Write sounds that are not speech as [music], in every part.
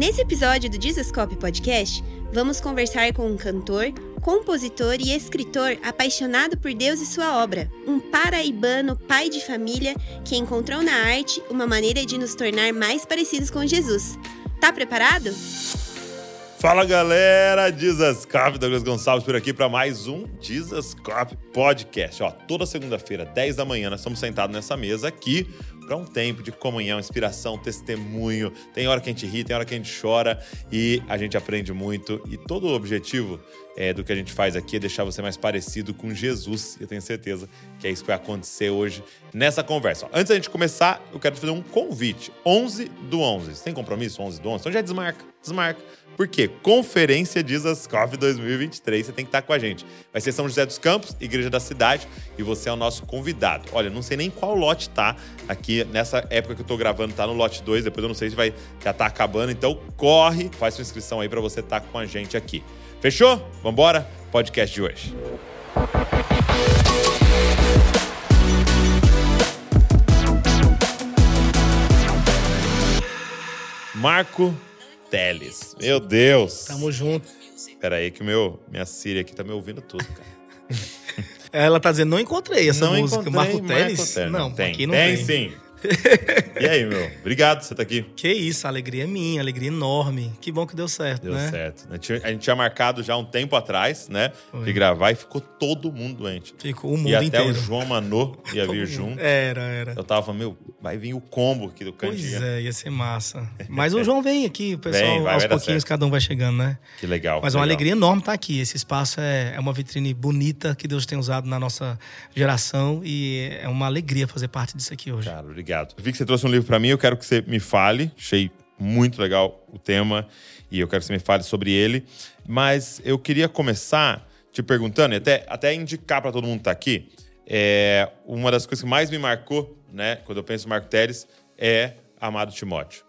Nesse episódio do Jesuscope Podcast, vamos conversar com um cantor, compositor e escritor apaixonado por Deus e sua obra, um paraibano pai de família que encontrou na arte uma maneira de nos tornar mais parecidos com Jesus. Tá preparado? Fala galera, Cop, Douglas Gonçalves por aqui para mais um Cop Podcast. Ó, toda segunda-feira, 10 da manhã, nós estamos sentados nessa mesa aqui para um tempo de comunhão, inspiração, testemunho. Tem hora que a gente ri, tem hora que a gente chora e a gente aprende muito. E todo o objetivo é, do que a gente faz aqui é deixar você mais parecido com Jesus. Eu tenho certeza que é isso que vai acontecer hoje nessa conversa. Antes da gente começar, eu quero te fazer um convite. 11 do 11. Você tem compromisso 11 do 11? Então já desmarca, desmarca. Por quê? Conferência Jesus Coffee 2023. Você tem que estar com a gente. Vai ser São José dos Campos, Igreja da Cidade, e você é o nosso convidado. Olha, não sei nem qual lote tá aqui nessa época que eu tô gravando, tá no lote 2, depois eu não sei se vai já tá acabando, então corre, faz sua inscrição aí para você estar com a gente aqui. Fechou? Vambora? Podcast de hoje. Marco Teles. Meu Deus. Tamo junto. Pera aí que meu, minha Siri aqui tá me ouvindo tudo, cara. [laughs] Ela tá dizendo, não encontrei essa não música. Marco Teles? Marco Teles. Não, tem. aqui não tem. tem. sim. E aí, meu? Obrigado você estar aqui. Que isso, alegria é minha, alegria enorme. Que bom que deu certo, Deu né? certo. A gente, a gente tinha marcado já um tempo atrás, né? Foi. De gravar e ficou todo mundo doente. Ficou o mundo e até inteiro. o João Manô ia vir junto. Era, era. Eu tava meu, vai vir o combo aqui do Pois cantinho. é, ia ser massa. Mas o João vem aqui, o pessoal, Vem, vai, aos vai pouquinhos, cada um vai chegando, né? Que legal. Mas é uma legal. alegria enorme estar aqui. Esse espaço é, é uma vitrine bonita que Deus tem usado na nossa geração e é uma alegria fazer parte disso aqui hoje. Cara, obrigado. Vi que você trouxe um livro pra mim, eu quero que você me fale. Achei muito legal o tema e eu quero que você me fale sobre ele. Mas eu queria começar te perguntando, e até, até indicar pra todo mundo que tá aqui, é, uma das coisas que mais me marcou, né, quando eu penso em Marco Teres, é Amado Timóteo.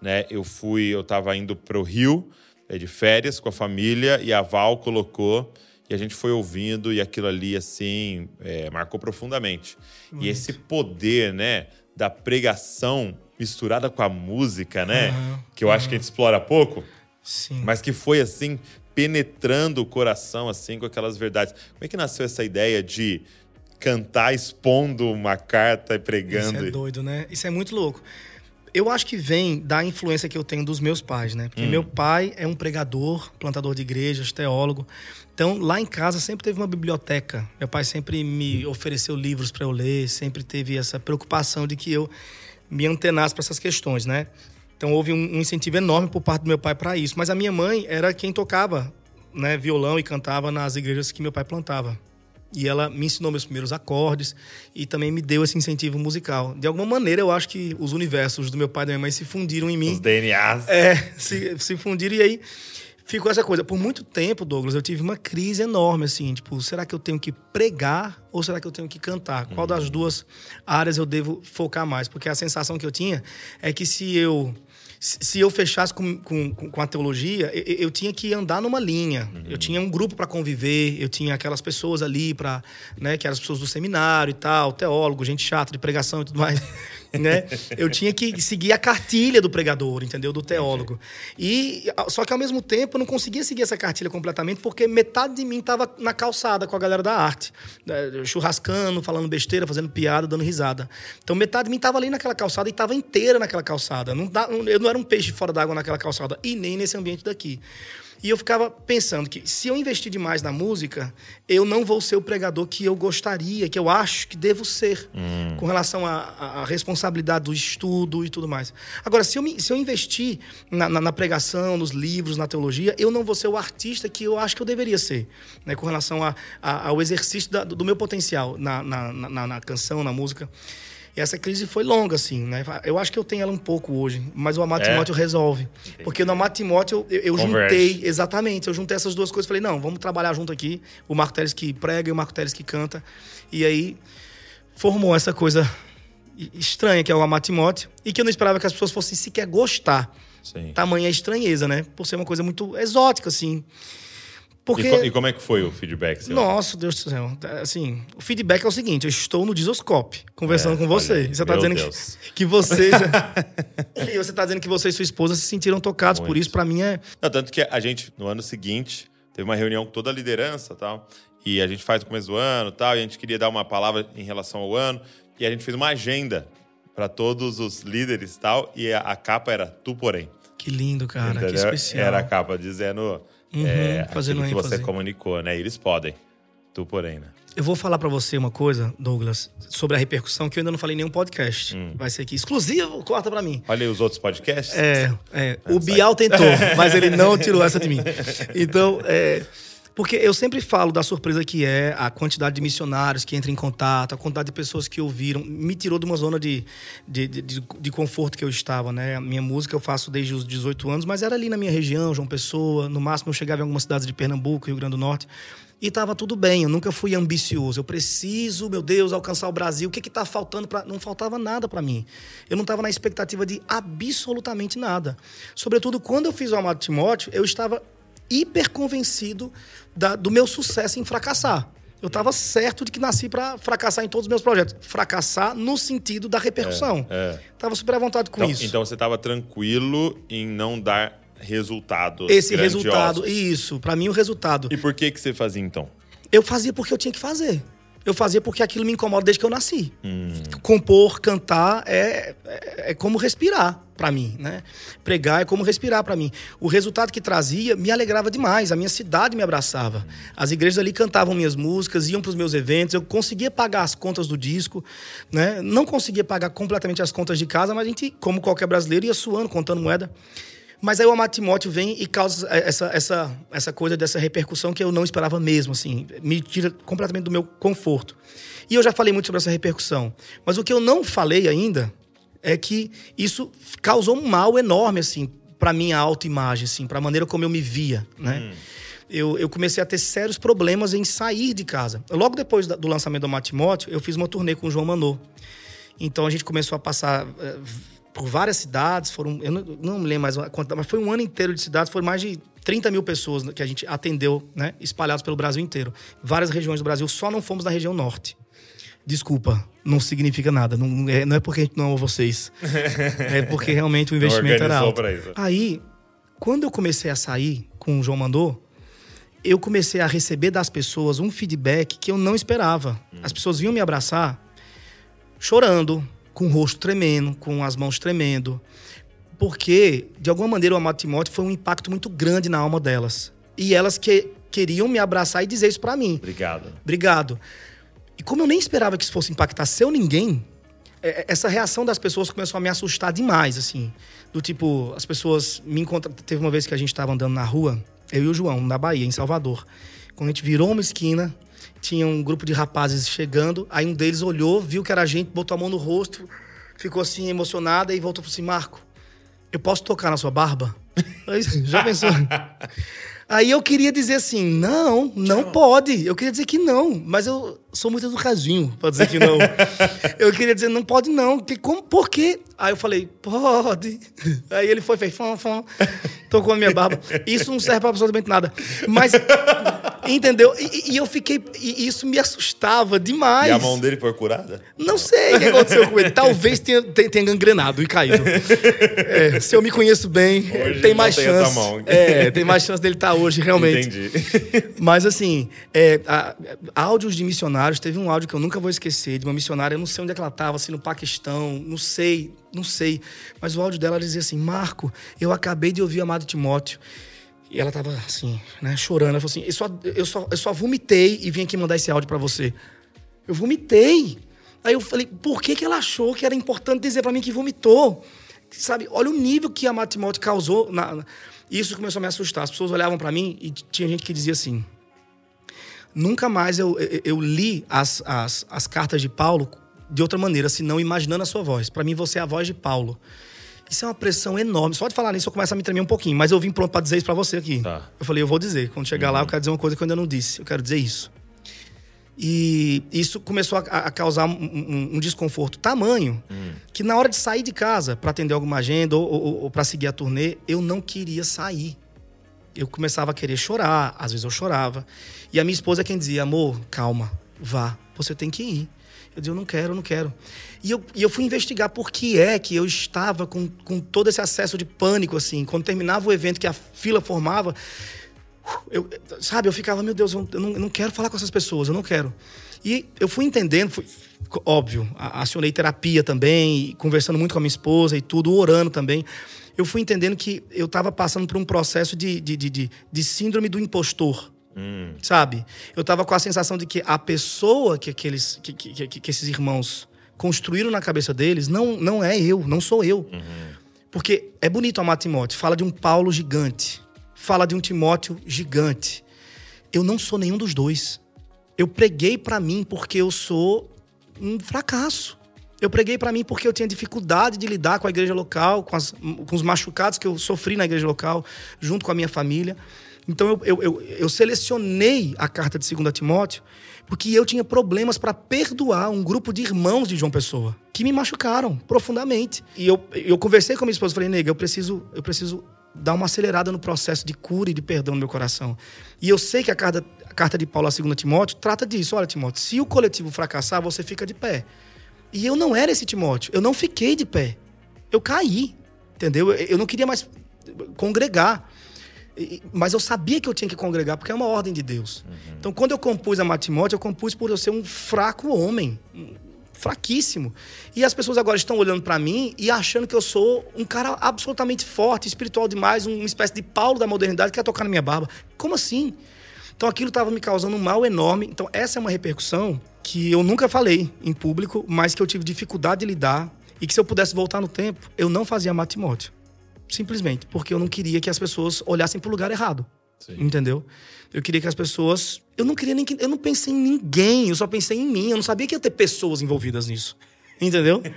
Né, eu fui, eu tava indo pro Rio é, de férias com a família e a Val colocou e a gente foi ouvindo e aquilo ali, assim, é, marcou profundamente. E esse poder, né, da pregação misturada com a música, né, Aham, que eu acho que a gente explora pouco, Sim. mas que foi, assim, penetrando o coração, assim, com aquelas verdades. Como é que nasceu essa ideia de cantar expondo uma carta e Isso pregando? é doido, né? Isso é muito louco. Eu acho que vem da influência que eu tenho dos meus pais, né? Porque meu pai é um pregador, plantador de igrejas, teólogo. Então, lá em casa sempre teve uma biblioteca. Meu pai sempre me ofereceu livros para eu ler, sempre teve essa preocupação de que eu me antenasse para essas questões, né? Então, houve um um incentivo enorme por parte do meu pai para isso. Mas a minha mãe era quem tocava né, violão e cantava nas igrejas que meu pai plantava. E ela me ensinou meus primeiros acordes e também me deu esse incentivo musical. De alguma maneira, eu acho que os universos do meu pai e da minha mãe se fundiram em mim. Os DNAs. É, se, se fundiram e aí ficou essa coisa. Por muito tempo, Douglas, eu tive uma crise enorme, assim, tipo, será que eu tenho que pregar ou será que eu tenho que cantar? Qual das duas áreas eu devo focar mais? Porque a sensação que eu tinha é que se eu se eu fechasse com, com, com a teologia, eu, eu tinha que andar numa linha. Eu tinha um grupo para conviver, eu tinha aquelas pessoas ali para, né, que eram as pessoas do seminário e tal, teólogo, gente chata de pregação e tudo mais. [laughs] né? Eu tinha que seguir a cartilha do pregador, entendeu? Do teólogo. E só que ao mesmo tempo eu não conseguia seguir essa cartilha completamente porque metade de mim estava na calçada com a galera da arte, né? churrascando, falando besteira, fazendo piada, dando risada. Então metade de mim estava ali naquela calçada e estava inteira naquela calçada. Não dá- eu não era um peixe fora d'água naquela calçada e nem nesse ambiente daqui. E eu ficava pensando que se eu investir demais na música, eu não vou ser o pregador que eu gostaria, que eu acho que devo ser, com relação à, responsabilidade do estudo e tudo mais. Agora, se eu, me- se eu investir na, na- na pregação, nos livros, na teologia, eu não vou ser o artista que eu acho que eu deveria ser, né, com relação a- a- ao exercício da- do meu potencial na- na canção, na música. E essa crise foi longa, assim, né? Eu acho que eu tenho ela um pouco hoje, mas o Amado É? Timóteo resolve. Porque no Amado Timóteo eu, eu juntei, exatamente, eu juntei essas duas coisas. Falei, não, vamos trabalhar junto aqui. O Marco Teles que prega e o Marco Teles que canta. E aí formou essa coisa estranha que é o Amado Timóteo e que eu não esperava que as pessoas fossem sequer gostar. Sim. Tamanha estranheza, né? Por ser uma coisa muito exótica, assim. Porque... E, e, como é que foi o feedback? Seu? Nossa, Deus do céu. Assim, o feedback é o seguinte: eu estou no Disoscope conversando é, com você. Olha, você está dizendo que, que você. [laughs] e você está dizendo que você e sua esposa se sentiram tocados Muito. por isso. Para mim é. Não, tanto que a gente, no ano seguinte, teve uma reunião com toda a liderança tal. E a gente faz no começo do ano tal. E a gente queria dar uma palavra em relação ao ano. E a gente fez uma agenda para todos os líderes tal. E a, a capa era Tu, porém. Que lindo, cara. Entendeu? Que especial. Era a capa dizendo Uhum, é, fazendo que você comunicou, né? Eles podem. Tu, porém, né? Eu vou falar para você uma coisa, Douglas, sobre a repercussão que eu ainda não falei em nenhum podcast. Hum. Vai ser aqui exclusivo, corta para mim. Olha aí os outros podcasts. É, é. o Bial tentou, [laughs] mas ele não tirou essa de mim. Então, é, porque eu sempre falo da surpresa que é a quantidade de missionários que entram em contato, a quantidade de pessoas que ouviram. Me tirou de uma zona de, de, de, de, conforto que eu estava, né? A minha música eu faço desde os 18 anos, mas era ali na minha região, João Pessoa. No máximo eu chegava em algumas cidades de Pernambuco, Rio Grande do Norte. E estava tudo bem, eu nunca fui ambicioso. Eu preciso, meu Deus, alcançar o Brasil. O que está faltando? Pra... Não faltava nada para mim. Eu não estava na expectativa de absolutamente nada. Sobretudo, quando eu fiz o Amado Timóteo, eu estava hiper convencido da, do meu sucesso em fracassar. Eu estava certo de que nasci para fracassar em todos os meus projetos. Fracassar no sentido da repercussão. É, é. super à vontade com então, isso. Então você estava tranquilo em não dar resultado. Esse resultado, isso. Para mim, o resultado. E por que, que você fazia então? Eu fazia porque eu tinha que fazer eu fazia porque aquilo me incomoda desde que eu nasci. Hum. Compor, cantar é, é, é como respirar para mim, né? Pregar é como respirar para mim. O resultado que trazia me alegrava demais, a minha cidade me abraçava. As igrejas ali cantavam minhas músicas, iam para os meus eventos, eu conseguia pagar as contas do disco, né? Não conseguia pagar completamente as contas de casa, mas a gente, como qualquer brasileiro, ia suando, contando moeda. Mas aí o Amado Timóteo vem e causa essa, essa, essa coisa dessa repercussão que eu não esperava mesmo, assim. Me tira completamente do meu conforto. E eu já falei muito sobre essa repercussão. Mas o que eu não falei ainda é que isso causou um mal enorme, assim, para minha autoimagem, assim, para a maneira como eu me via, né? Hum. Eu, eu, comecei a ter sérios problemas em sair de casa. Logo depois do lançamento do Timóteo, eu fiz uma turnê com o João Manô. Então a gente começou a passar eh, por várias cidades, foram, eu não, não me lembro mais a quantidade, mas foi um ano inteiro de cidades, foram mais de 30 mil pessoas que a gente atendeu, né, espalhados pelo Brasil inteiro. Várias regiões do Brasil, só não fomos na região norte. Desculpa, não significa nada. Não é, não é porque a gente não ama vocês. [laughs] é porque realmente o investimento era alto. Aí, quando eu comecei a sair com o João Mandou, eu comecei a receber das pessoas um feedback que eu não esperava. Hum. As pessoas vinham me abraçar chorando, com o rosto tremendo, com as mãos tremendo. Porque, de alguma maneira, o Amado Timóteo foi um impacto muito grande na alma delas. E elas que queriam me abraçar e dizer isso para mim. Obrigado. Obrigado. E como eu nem esperava que isso fosse impactar seu ninguém, é, é, essa reação das pessoas começou a me assustar demais, assim. Do tipo, as pessoas me encontram. Teve uma vez que a gente estava andando na rua, eu e o João, na Bahia, em Salvador. Quando a gente virou uma esquina, tinha um grupo de rapazes chegando, aí um deles olhou, viu que era a gente, botou a mão no rosto, ficou assim emocionada e voltou e falou assim: Marco, eu posso tocar na sua barba? [laughs] Já pensou? Aí eu queria dizer assim, não, não Tchau. pode. Eu queria dizer que não, mas eu sou muito educadinho pra dizer que não. [laughs] eu queria dizer, não pode não. Que, como, por quê? Aí eu falei, pode. Aí ele foi, fez fã, fã, tocou a minha barba. Isso não serve pra absolutamente nada. Mas, entendeu? E, e, eu fiquei, e isso me assustava demais. E a mão dele foi curada? Não sei o que aconteceu com ele. Talvez tenha, tenha gangrenado e caído. É, se eu me conheço bem, Hoje tem mais chance. É, tem mais chance dele estar tá hoje, realmente. Entendi. Mas assim, é, a, áudios de missionários, teve um áudio que eu nunca vou esquecer, de uma missionária, eu não sei onde é que ela estava, assim, no Paquistão, não sei, não sei. Mas o áudio dela dizia assim: Marco, eu acabei de ouvir o amado Timóteo. E ela tava assim, né, chorando. Ela falou assim: eu só, eu só, eu só vomitei e vim aqui mandar esse áudio para você. Eu vomitei. Aí eu falei: por que, que ela achou que era importante dizer para mim que vomitou? Sabe, olha o nível que a Timóteo causou na, isso começou a me assustar. As pessoas olhavam para mim e tinha gente que dizia assim: nunca mais eu, eu, eu li as, as, as cartas de Paulo de outra maneira, senão imaginando a sua voz. Para mim, você é a voz de Paulo. Isso é uma pressão enorme. Só de falar nisso eu começo a me tremer um pouquinho. Mas eu vim pronto para dizer isso para você aqui. Tá. Eu falei, eu vou dizer. Quando chegar uhum. lá, eu quero dizer uma coisa que eu ainda não disse. Eu quero dizer isso. E isso começou a, a causar um, um, um, desconforto tamanho hum. que na hora de sair de casa para atender alguma agenda ou, ou, ou para seguir a turnê, eu não queria sair. eu começava a querer chorar, às vezes eu chorava. E a minha esposa é quem dizia: amor, calma, vá, você tem que ir. Eu dizia: eu não quero, eu não quero. E eu, e eu fui investigar por que é que eu estava com, com todo esse acesso de pânico, assim. Quando terminava o evento que a fila formava, eu, sabe, eu ficava: meu Deus, eu não, eu não quero falar com essas pessoas, eu não quero. E eu fui entendendo, fui, óbvio, acionei terapia também, conversando muito com a minha esposa e tudo, orando também eu fui entendendo que eu estava passando por um processo de, de, de, de síndrome do impostor. Hum. Sabe? Eu estava com a sensação de que a pessoa que, aqueles, que, que, que, que, esses irmãos construíram na cabeça deles não, não é eu, não sou eu. Uhum. Porque é bonito amar Timóteo, fala de um Paulo gigante, fala de um Timóteo gigante. Eu não sou nenhum dos dois. Eu preguei para mim porque eu sou um fracasso. Eu preguei para mim porque eu tinha dificuldade de lidar com a igreja local, com, as, com, os machucados que eu sofri na igreja local, junto com a minha família. Então eu, eu, eu, eu selecionei a carta de 2 Timóteo porque eu tinha problemas para perdoar um grupo de irmãos de João Pessoa que me machucaram profundamente. E eu, eu conversei com a minha esposa e falei, nega, eu preciso, eu preciso dar uma acelerada no processo de cura e de perdão no meu coração. E eu sei que a carta, a carta de Paulo a 2 Timóteo trata disso. Olha, Timóteo, se o coletivo fracassar, você fica de pé. E eu não era esse Timóteo. Eu não fiquei de pé. Eu caí. Entendeu? Eu não queria mais congregar. Mas eu sabia que eu tinha que congregar, porque é uma ordem de Deus. Uhum. Então, quando eu compus a Timóteo, eu compus por eu ser um fraco homem. Fraquíssimo. E as pessoas agora estão olhando para mim e achando que eu sou um cara absolutamente forte, espiritual demais, uma espécie de Paulo da modernidade que quer tocar na minha barba. Como assim? Então aquilo estava me causando um mal enorme. Então essa é uma repercussão que eu nunca falei em público, mas que eu tive dificuldade de lidar e que se eu pudesse voltar no tempo, eu não fazia Timóteo. Simplesmente, porque eu não queria que as pessoas olhassem para o lugar errado. Sim. Entendeu? Eu queria que as pessoas. Eu não queria nem que. Eu não pensei em ninguém, eu só pensei em mim. Eu não sabia que ia ter pessoas envolvidas nisso. Entendeu? [laughs]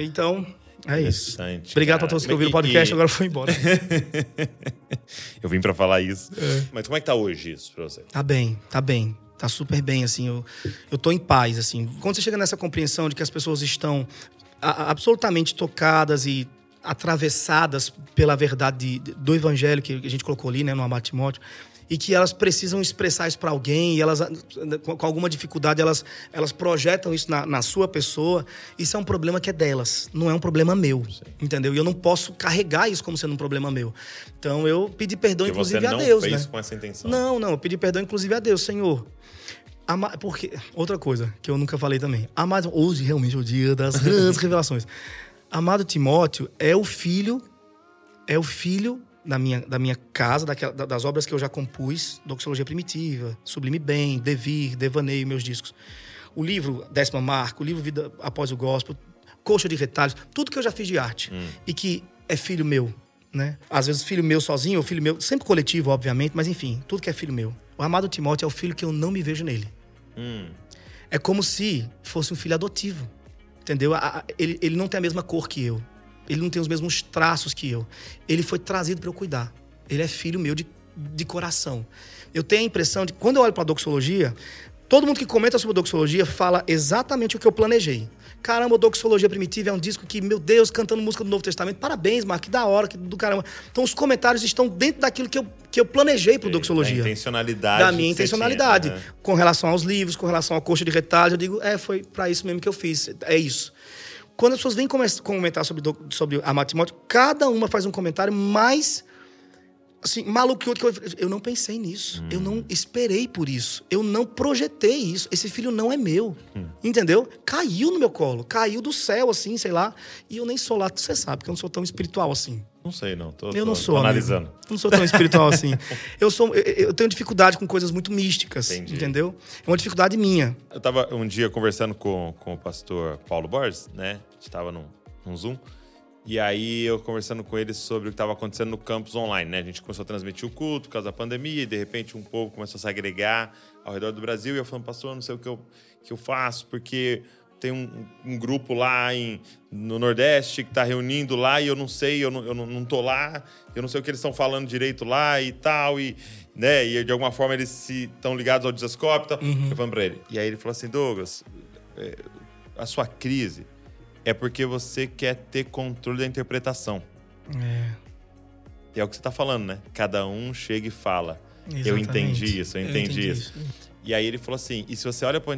Então, é isso. Obrigado para todos que ouviram o podcast, e... agora foi embora. [laughs] eu vim para falar isso. É. Mas como é que tá hoje isso pra você? Tá bem, tá bem. Tá super bem, assim. Eu, eu tô em paz, assim. Quando você chega nessa compreensão de que as pessoas estão absolutamente tocadas e atravessadas pela verdade de, do evangelho que a gente colocou ali, né, no Abate Timóteo, e que elas precisam expressar isso para alguém e elas com alguma dificuldade elas, elas projetam isso na, na, sua pessoa isso é um problema que é delas não é um problema meu Sim. entendeu? E eu não posso carregar isso como sendo um problema meu. Então eu pedi perdão Porque inclusive a Deus fez né? com essa intenção. Não não eu pedi perdão inclusive a Deus Senhor. Porque outra coisa que eu nunca falei também. Amado hoje realmente é o dia das grandes revelações amado Timóteo é o filho é o filho da minha, da minha casa, daquela, das obras que eu já compus, Doxologia Primitiva, Sublime Bem, Devir, Devaneio, meus discos. O livro Décima Marca, o livro Vida Após o Gospel, Coxa de Retalhos, tudo que eu já fiz de arte. Hum. E que é filho meu, né? Às vezes filho meu sozinho, ou filho meu, sempre coletivo, obviamente, mas enfim, tudo que é filho meu. O amado Timóteo é o filho que eu não me vejo nele. Hum. É como se fosse um filho adotivo, entendeu? Ele, ele não tem a mesma cor que eu. Ele não tem os mesmos traços que eu. Ele foi trazido para eu cuidar. Ele é filho meu de, de coração. Eu tenho a impressão de, quando eu olho para a doxologia, todo mundo que comenta sobre a doxologia fala exatamente o que eu planejei. Caramba, Doxologia Primitiva é um disco que, meu Deus, cantando música do Novo Testamento. Parabéns, Marco, que da hora, que do caramba. Então, os comentários estão dentro daquilo que eu, que eu planejei para Doxologia. Da intencionalidade. Da minha intencionalidade. Tinha, né? Com relação aos livros, com relação à coxa de retalho. Eu digo, é, foi para isso mesmo que eu fiz. É isso. Quando as pessoas vêm comentar sobre, sobre a Timóteo, cada uma faz um comentário mais assim, maluco que outro. Eu não pensei nisso. Hum. Eu não esperei por isso. Eu não projetei isso. Esse filho não é meu. Hum. Entendeu? Caiu no meu colo. Caiu do céu, assim, sei lá. E eu nem sou lá. Você sabe que eu não sou tão espiritual assim. Não sei, não. Tô, eu não tô, sou. Tô analisando. Amigo. Não sou tão espiritual assim. [laughs] Eu, sou, eu, eu, tenho dificuldade com coisas muito místicas. Entendi. Entendeu? É uma dificuldade minha. Eu tava um dia conversando com, com o pastor Paulo Borges, né? A gente tava num, num Zoom. E aí eu conversando com ele sobre o que estava acontecendo no campus online, né? A gente começou a transmitir o culto por causa da pandemia e de repente um povo começou a se agregar ao redor do Brasil e eu falando, pastor, não sei o que eu, que eu faço, porque tem um, um grupo lá em, no Nordeste que está reunindo lá e eu não sei, eu não, eu não, não tô lá, eu não sei o que eles estão falando direito lá e tal, e, né, e de alguma forma eles se estão ligados ao desascope. Uhum. Eu falando para ele. E aí ele falou assim, Douglas, é, a sua crise é porque você quer ter controle da interpretação. É. E é o que você tá falando, né? Cada um chega e fala. Eu Exatamente. entendi isso, eu Eu entendi, entendi isso. isso. E aí ele falou assim: e se você olha para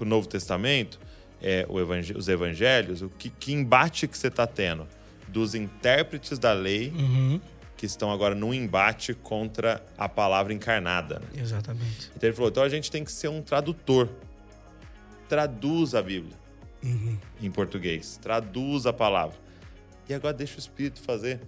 o Novo Testamento, é, o evangé- os evangelhos, o que, que embate que você está tendo? Dos intérpretes da lei Uhum, que estão agora num embate contra a palavra encarnada. né? exatamente. Então ele falou: então a gente tem que ser um tradutor. Traduz a Bíblia Uhum. em português, traduz a palavra. E agora deixa o Espírito fazer,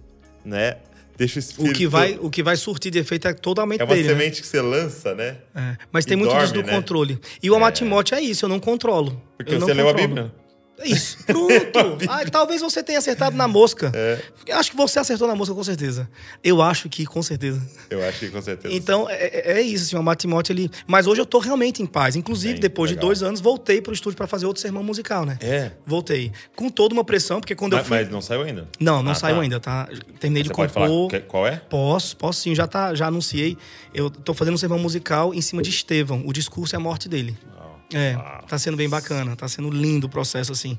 né? Deixa o Espírito. O que, vai, o que vai surtir de efeito é totalmente É uma dele. né? semente que você lança, né? É, Mas E tem muito disso dorme, do né? controle. E o Amatimote é isso, eu não controlo. Porque eu não você leu a. Bíblia. É Isso, [laughs] pronto. Ah, talvez você tenha acertado na mosca. É. Eu acho que você acertou na mosca, com certeza. Eu acho que, com certeza. Eu acho que com certeza. Então, é, é- é isso, assim, o Amatimote, ele... Mas hoje eu tô realmente em paz. Inclusive, Bem, depois legal. de dois anos, voltei pro estúdio para fazer outro sermão musical, né? É. Voltei. Com toda uma pressão, porque quando eu Mas, fui... mas não saiu ainda? Não, não Ah, saiu tá. ainda, tá? Terminei de Você pode falar compor. qual é? Posso, posso sim, já, tá, já anunciei. Eu tô fazendo um sermão musical em cima de Estevão. O discurso é a morte dele. Não. É, Uau. tá sendo bem bacana, tá sendo lindo o processo, assim.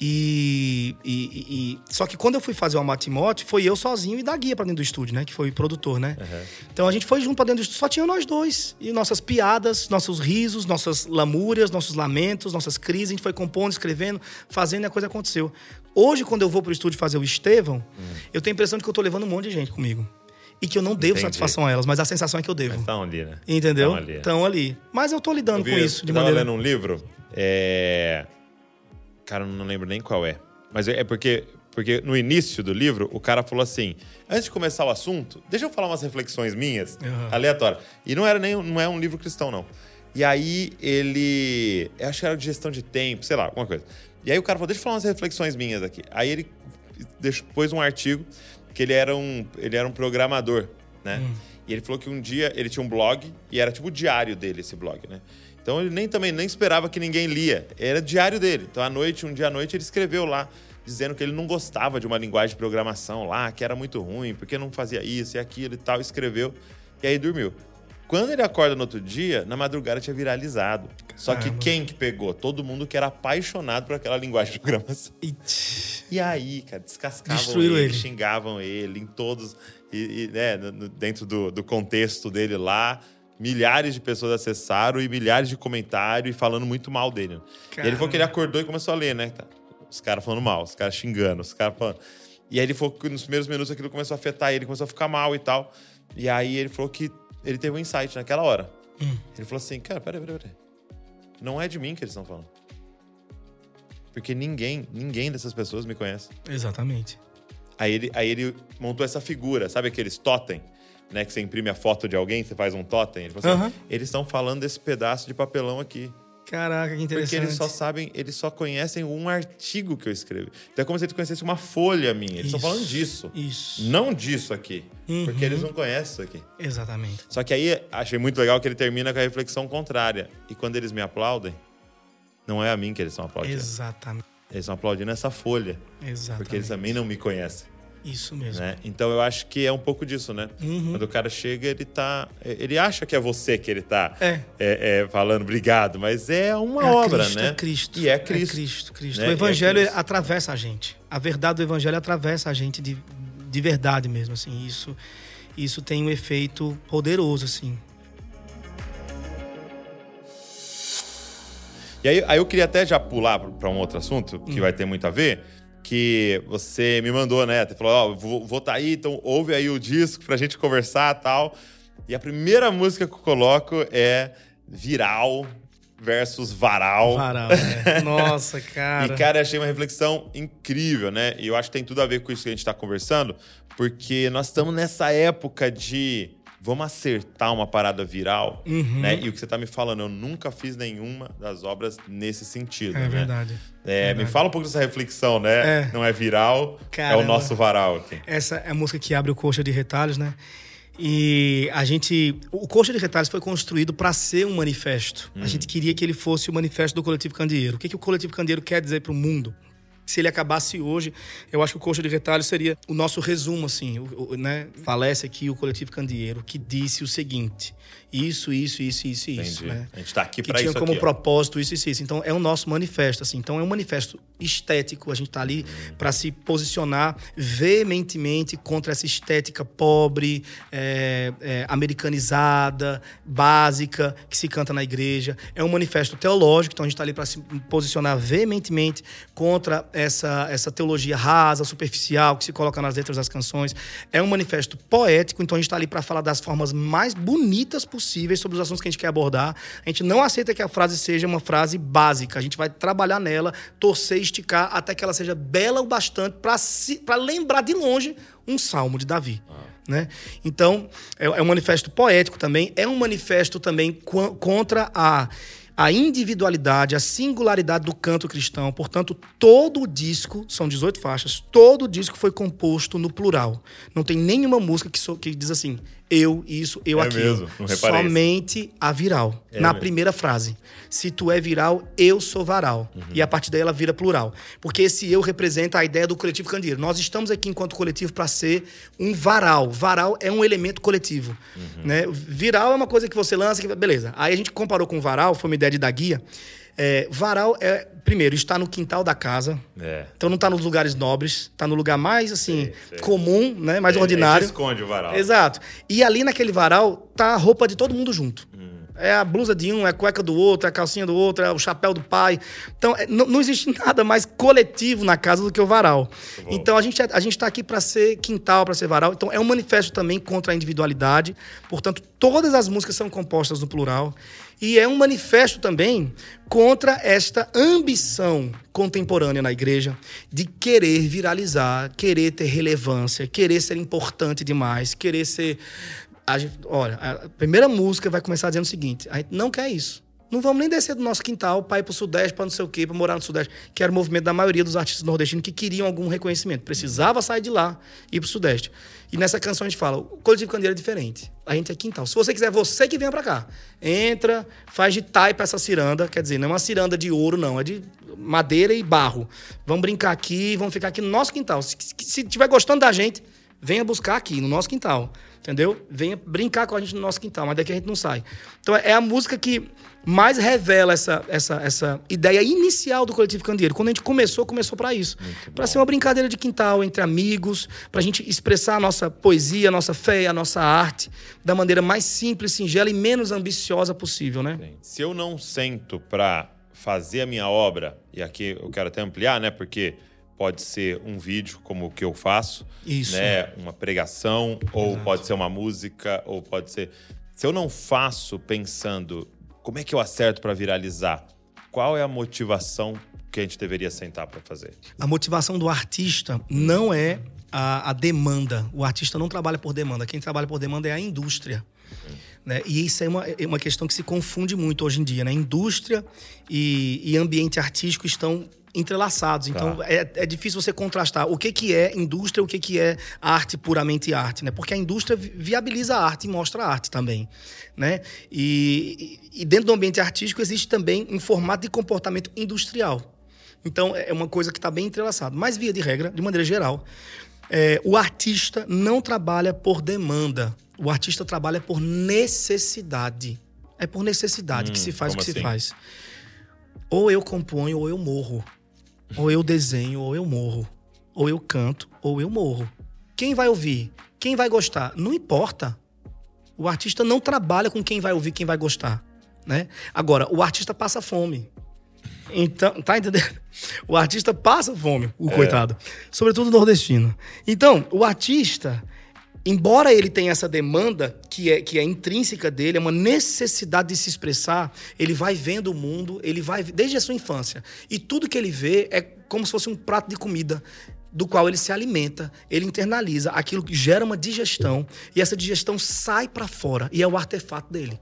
E, e- e- Só que quando eu fui fazer o Amatimote, foi eu sozinho e da guia pra dentro do estúdio, né? Que foi produtor, né? Então a gente foi junto pra dentro do estúdio, só tinha nós dois. E nossas piadas, nossos risos, nossas lamúrias, nossos lamentos, nossas crises, a gente foi compondo, escrevendo, fazendo e a coisa aconteceu. Hoje, quando eu vou pro estúdio fazer o Estevão, eu tenho a impressão de que eu tô levando um monte de gente comigo. E que eu não devo Entendi. satisfação a elas, mas a sensação é que eu devo. Estão ali, né? Entendeu? Tão ali. Estão ali. Mas eu tô lidando Eu vi- com isso de eu maneira. lendo um livro, é... Cara, eu não lembro nem qual é. Mas é porque, porque no início do livro, o cara falou assim, antes de começar o assunto, deixa eu falar umas reflexões minhas, Aham. aleatórias. E não era nem não é um livro cristão, não. E aí ele... Eu acho que era de gestão de tempo, sei lá, alguma coisa. E aí o cara falou, deixa eu falar umas reflexões minhas aqui. Aí ele pôs um artigo que ele era um, ele era um programador, né? E ele falou que um dia ele tinha um blog e era tipo o diário dele esse blog, né? Então ele nem também nem esperava que ninguém lia. Era diário dele. Então à noite, um dia à noite ele escreveu lá dizendo que ele não gostava de uma linguagem de programação lá, que era muito ruim, porque não fazia isso e aquilo e tal, escreveu e aí dormiu. Quando ele acorda no outro dia, na madrugada tinha viralizado. Só que Caramba. quem que pegou? Todo mundo que era apaixonado por aquela linguagem de programação. E aí, cara, descascavam Destruíram ele, ele. xingavam ele em todos, e, e, né, dentro do, do contexto dele lá, milhares de pessoas acessaram e milhares de comentários e falando muito mal dele. E ele falou que ele acordou e começou a ler, né? Os caras falando mal, os caras xingando, os caras falando. E aí ele falou que nos primeiros minutos aquilo começou a afetar ele, começou a ficar mal e tal. E aí ele falou que ele teve um insight naquela hora. Hum. Ele falou assim, cara, peraí, peraí, peraí. Não é de mim que eles estão falando. Porque ninguém, ninguém dessas pessoas me conhece. Exatamente. Aí ele, aí ele montou essa figura, sabe aqueles totem? Né, que você imprime a foto de alguém, você faz um totem. Ele falou assim, eles estão falando desse pedaço de papelão aqui. Caraca, que interessante. Porque eles só sabem, eles só conhecem um artigo que eu escrevi. Então é como se eles conhecessem uma folha minha. Eles estão falando disso. Isso. Não disso aqui. Uhum. Porque eles não conhecem isso aqui. Exatamente. Só que aí achei muito legal que ele termina com a reflexão contrária. E quando eles me aplaudem, não é a mim que eles estão aplaudindo. Exatamente. Eles estão aplaudindo essa folha. Exatamente. Porque eles também não me conhecem. Isso mesmo. né? Então eu acho que é um pouco disso, né? Uhum. Quando o cara chega, ele tá. Ele acha que é você que ele tá É. é, é, falando obrigado, mas é uma É obra, Cristo, né? É Cristo. E é Cristo. É Cristo, Cristo. né? O é evangelho Cristo. atravessa a gente. A verdade do evangelho atravessa a gente de, de verdade mesmo, assim. Isso, isso tem um efeito poderoso, assim. E aí, aí eu queria até já pular para um outro assunto que vai ter muito a ver, que você me mandou, né? Você falou, ó, vou, vou tá aí, então ouve aí o disco pra gente conversar e tal. E a primeira música que eu coloco é Viral versus Varal. Varal, né? [laughs] Nossa, cara. E, cara, achei uma reflexão incrível, né? E eu acho que tem tudo a ver com isso que a gente tá conversando, porque nós estamos nessa época de vamos acertar uma parada viral, Uhum. né? E o que você tá me falando, eu nunca fiz nenhuma das obras nesse sentido, É né? verdade. É, me Verdade. fala um pouco dessa reflexão, né? É. Não é viral, é o Caramba. nosso varal aqui. Essa é a música que abre o Coxa de Retalhos, né? E a gente. O Coxa de Retalhos foi construído para ser um manifesto. A gente queria que ele fosse o manifesto do Coletivo Candeeiro. O que, que o Coletivo Candeeiro quer dizer para o mundo? Se ele acabasse hoje, eu acho que o Coxa de Retalho seria o nosso resumo, assim, o, o, né? Falece aqui o coletivo Candeeiro, que disse o seguinte: isso, isso, isso, isso, Entendi. isso. Né? A gente tá aqui Que pra tinha isso como aqui, propósito isso, isso, isso. Então é o nosso manifesto, assim. Então é um manifesto estético. A gente tá ali Uhum. para se posicionar veementemente contra essa estética pobre, é, é, americanizada, básica, que se canta na igreja. É um manifesto teológico, então a gente está ali para se posicionar veementemente contra essa, essa teologia rasa, superficial, que se coloca nas letras das canções. É um manifesto poético, então a gente está ali para falar das formas mais bonitas possíveis sobre os assuntos que a gente quer abordar. A gente não aceita que a frase seja uma frase básica. A gente vai trabalhar nela, torcer esticar até que ela seja bela o bastante para lembrar de longe um salmo de Davi. Né? Então, é, é um manifesto poético também, é um manifesto também qua- contra a, a individualidade, a singularidade do canto cristão. Portanto, todo o disco, são 18 faixas, todo o disco foi composto no plural. Não tem nenhuma música que, so- que diz assim, eu, isso, eu, É aquilo. mesmo, não reparei Somente a viral. É na mesmo. primeira frase. Se tu é viral, eu sou varal. Uhum. E a partir daí ela vira plural. Porque esse eu representa a ideia do coletivo Candeeiro. Nós estamos aqui enquanto coletivo para ser um varal. Varal é um elemento coletivo. Uhum. Né? Viral é uma coisa que você lança, que... beleza. Aí a gente comparou com varal, foi uma ideia de da guia. É, varal é, primeiro, está no quintal da casa. É. Então não está nos lugares nobres, está no lugar mais assim Sei, sei. comum, né, mais É, ordinário. esconde o varal. Exato. E ali naquele varal tá a roupa de todo mundo junto. É a blusa de um, é a cueca do outro, é a calcinha do outro, é o chapéu do pai. Então, é, não, não existe nada mais coletivo na casa do que o varal. bom. Então, a gente, é- a gente tá aqui para ser quintal, para ser varal. Então, é um manifesto também contra a individualidade. Portanto, todas as músicas são compostas no plural. E é um manifesto também contra esta ambição contemporânea na igreja de querer viralizar, querer ter relevância, querer ser importante demais, querer ser. A gente- olha, a primeira música vai começar dizendo o seguinte: a gente não quer isso. Não vamos nem descer do nosso quintal para ir pro Sudeste, para não sei o quê, para morar no Sudeste, que era o movimento da maioria dos artistas nordestinos que queriam algum reconhecimento. Precisava sair de lá e ir pro Sudeste. E nessa canção a gente fala: o coletivo Candeeiro é diferente. A gente é quintal. Se você quiser, você que venha para cá. Entra, faz de taipa essa ciranda. Quer dizer, não é uma ciranda de ouro, não. É de madeira e barro. Vamos brincar aqui, vamos ficar aqui no nosso quintal. Se, se tiver gostando da gente, venha buscar aqui, no nosso quintal. Entendeu? Venha brincar com a gente no nosso quintal, mas daqui a gente não sai. Então é a música que mais revela essa, essa, essa ideia inicial do Coletivo Candeeiro. Quando a gente começou, começou para isso. Para ser uma brincadeira de quintal entre amigos, para a gente expressar a nossa poesia, a nossa fé, a nossa arte da maneira mais simples, singela e menos ambiciosa possível, né? Se eu não sento pra fazer a minha obra, e aqui eu quero até ampliar, né? Porque pode ser um vídeo como o que eu faço, Isso. né? Uma pregação, ou pode ser uma música, ou pode ser. Se eu não faço pensando como é que eu acerto pra viralizar, qual é a motivação que a gente deveria sentar pra fazer? A motivação do artista não é a, a demanda. O artista não trabalha por demanda. Quem trabalha por demanda é a indústria. Né? E isso é uma, é uma questão que se confunde muito hoje em dia. Né? Indústria e, e ambiente artístico estão entrelaçados. Então Tá. é, é difícil você contrastar o que, que é indústria e o que, que é arte puramente arte. Né? Porque a indústria vi- viabiliza a arte e mostra a arte também. Né? E, e dentro do ambiente artístico existe também um formato de comportamento industrial. Então é uma coisa que está bem entrelaçada. Mas, via de regra, de maneira geral, é, o artista não trabalha por demanda. O artista trabalha por necessidade. É por necessidade Hum, que se faz o que se assim? faz. Ou eu componho, ou eu morro. Ou eu desenho, ou eu morro. Ou eu canto, ou eu morro. Quem vai ouvir? Quem vai gostar? Não importa. O artista não trabalha com quem vai ouvir, quem vai gostar. Né? Agora, o artista passa fome. Então, tá entendendo? O artista passa fome, o coitado. Sobretudo nordestino. Então, o artista, embora ele tenha essa demanda que é, que é intrínseca dele, é uma necessidade de se expressar, ele vai vendo o mundo, ele vai desde a sua infância. E tudo que ele vê é como se fosse um prato de comida do qual ele se alimenta, ele internaliza aquilo que gera uma digestão e essa digestão sai para fora e é o artefato dele.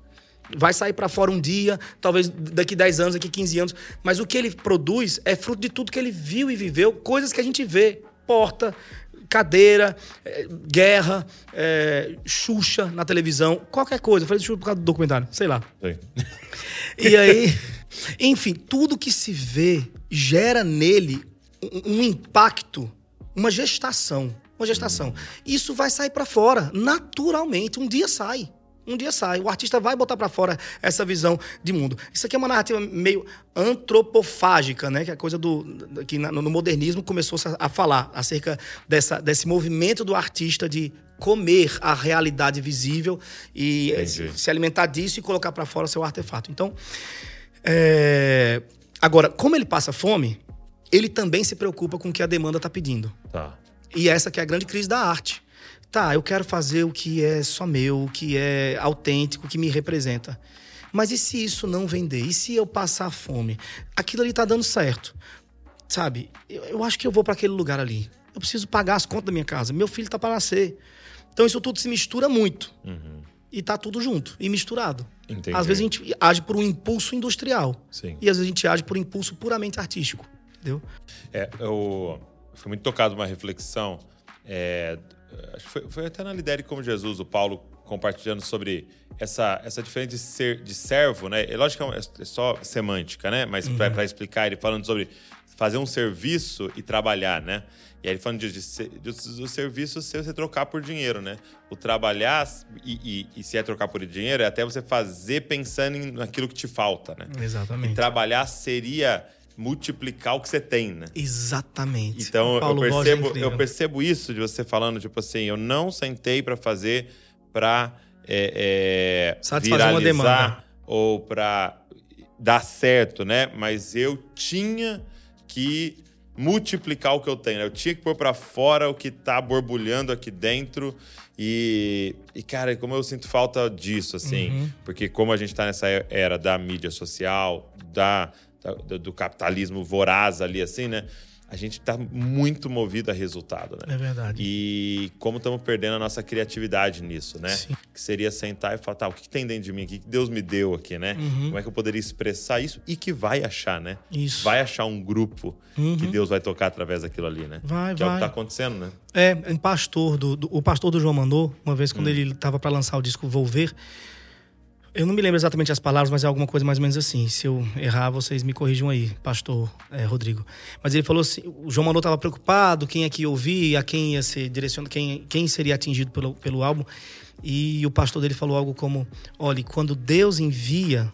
Vai sair para fora um dia, talvez daqui 10 anos, daqui 15 anos, mas o que ele produz é fruto de tudo que ele viu e viveu, coisas que a gente vê, porta, cadeira, eh, guerra, eh, Xuxa na televisão, qualquer coisa. Eu falei Xuxa por causa do documentário, sei lá. Sim. E aí, [laughs] enfim, tudo que se vê gera nele um, um impacto, uma gestação. Uma gestação. Isso vai sair para fora, naturalmente. Um dia sai. Um dia sai. O artista vai botar para fora essa visão de mundo. Isso aqui é uma narrativa meio antropofágica, né? Que é a coisa do. que no modernismo começou a falar acerca dessa, desse movimento do artista de comer a realidade visível e Entendi. se alimentar disso e colocar para fora seu artefato. Então, é... agora, como ele passa fome, ele também se preocupa com o que a demanda está pedindo. Tá. E essa que é a grande crise da arte. Tá, eu quero fazer o que é só meu, o que é autêntico, o que me representa. Mas e se isso não vender? E se eu passar fome? Aquilo ali tá dando certo. Sabe? Eu, eu acho que eu vou para aquele lugar ali. Eu preciso pagar as contas da minha casa. Meu filho tá para nascer. Então isso tudo se mistura muito. Uhum. E tá tudo junto e misturado. Entendi. Às vezes a gente age por um impulso industrial. Sim. E às vezes a gente age por um impulso puramente artístico. Entendeu? É, eu fui muito tocado uma reflexão. É, acho que foi, foi, até na Lidere como Jesus, o Paulo compartilhando sobre essa, essa diferença de, ser, de servo, né? É lógico que é, é só semântica, né? Mas uhum. para explicar, ele falando sobre fazer um serviço e trabalhar, né? E aí ele falando de, de, de, do serviço ser você trocar por dinheiro, né? O trabalhar e, e, e, se é trocar por dinheiro é até você fazer pensando em, naquilo que te falta, né? Exatamente. E trabalhar seria multiplicar o que você tem, né? Exatamente. Então eu percebo, eu percebo isso de você falando, tipo assim, eu não sentei para fazer para é, é, viralizar ou para dar certo, né? Mas eu tinha que multiplicar o que eu tenho. Né? Eu tinha que pôr para fora o que tá borbulhando aqui dentro. E, e, cara, como eu sinto falta disso, assim. Uhum. Porque como a gente tá nessa era da mídia social, da, da do capitalismo voraz ali, assim, né? a gente está muito movido a resultado, né? É verdade. E como estamos perdendo a nossa criatividade nisso, né? Sim. Que seria sentar e falar, tá, o que, tem dentro de mim? O que, Deus me deu aqui, né? Uhum. Como é que eu poderia expressar isso? E que vai achar, né? Isso. Vai achar um grupo uhum. que Deus vai tocar através daquilo ali, né? Vai, que vai. é o que está acontecendo, né? É, um pastor do, do, o pastor do João mandou, uma vez quando hum. ele estava para lançar o disco Volver, eu não me lembro exatamente as palavras, mas é alguma coisa mais ou menos assim. Se eu errar, vocês me corrijam aí, pastor é, Rodrigo. Mas ele falou assim: o João Manô estava preocupado, quem é que ia ouvir, a quem ia ser direcionado, quem, quem seria atingido pelo, pelo álbum. E o pastor dele falou algo como: olhe, quando Deus envia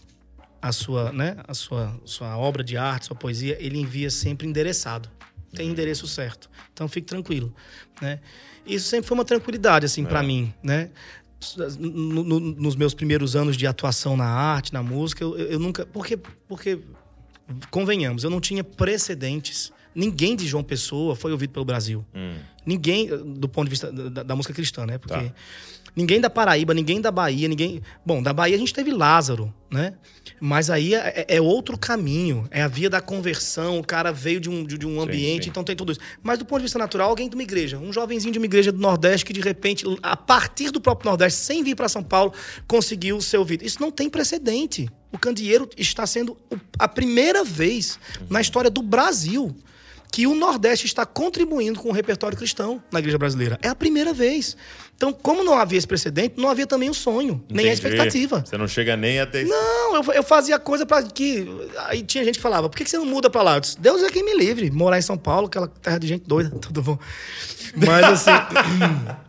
a sua, né, a sua, sua obra de arte, sua poesia, ele envia sempre endereçado. Tem endereço certo. Então fique tranquilo, né? Isso sempre foi uma tranquilidade assim é. para mim, né? No, no, nos meus primeiros anos de atuação na arte, na música, eu, eu nunca. Porque, porque, convenhamos, eu não tinha precedentes. Ninguém de João Pessoa foi ouvido pelo Brasil. Hum. Ninguém, do ponto de vista da, da música cristã, né? Porque tá. Ninguém da Paraíba, ninguém da Bahia, ninguém. Bom, da Bahia a gente teve Lázaro, né? Mas aí é, é, é, outro caminho, é a via da conversão, o cara veio de um, de, de um ambiente, sim, sim. então tem tudo isso. Mas do ponto de vista natural, alguém de uma igreja, um jovenzinho de uma igreja do Nordeste que de repente, a partir do próprio Nordeste, sem vir para São Paulo, conseguiu ser ouvido. Isso não tem precedente. O Candeeiro está sendo a primeira vez na história do Brasil que o Nordeste está contribuindo com o repertório cristão na igreja brasileira. É a primeira vez. Então, como não havia esse precedente, não havia também o sonho, Entendi. nem a expectativa. Você não chega nem a ter. Não, eu, eu fazia coisa para que. Aí tinha gente que falava: por que você não muda para lá? Disse, Deus é quem me livre. Morar em São Paulo, aquela terra de gente doida, [laughs] tudo bom. Mas assim. [laughs]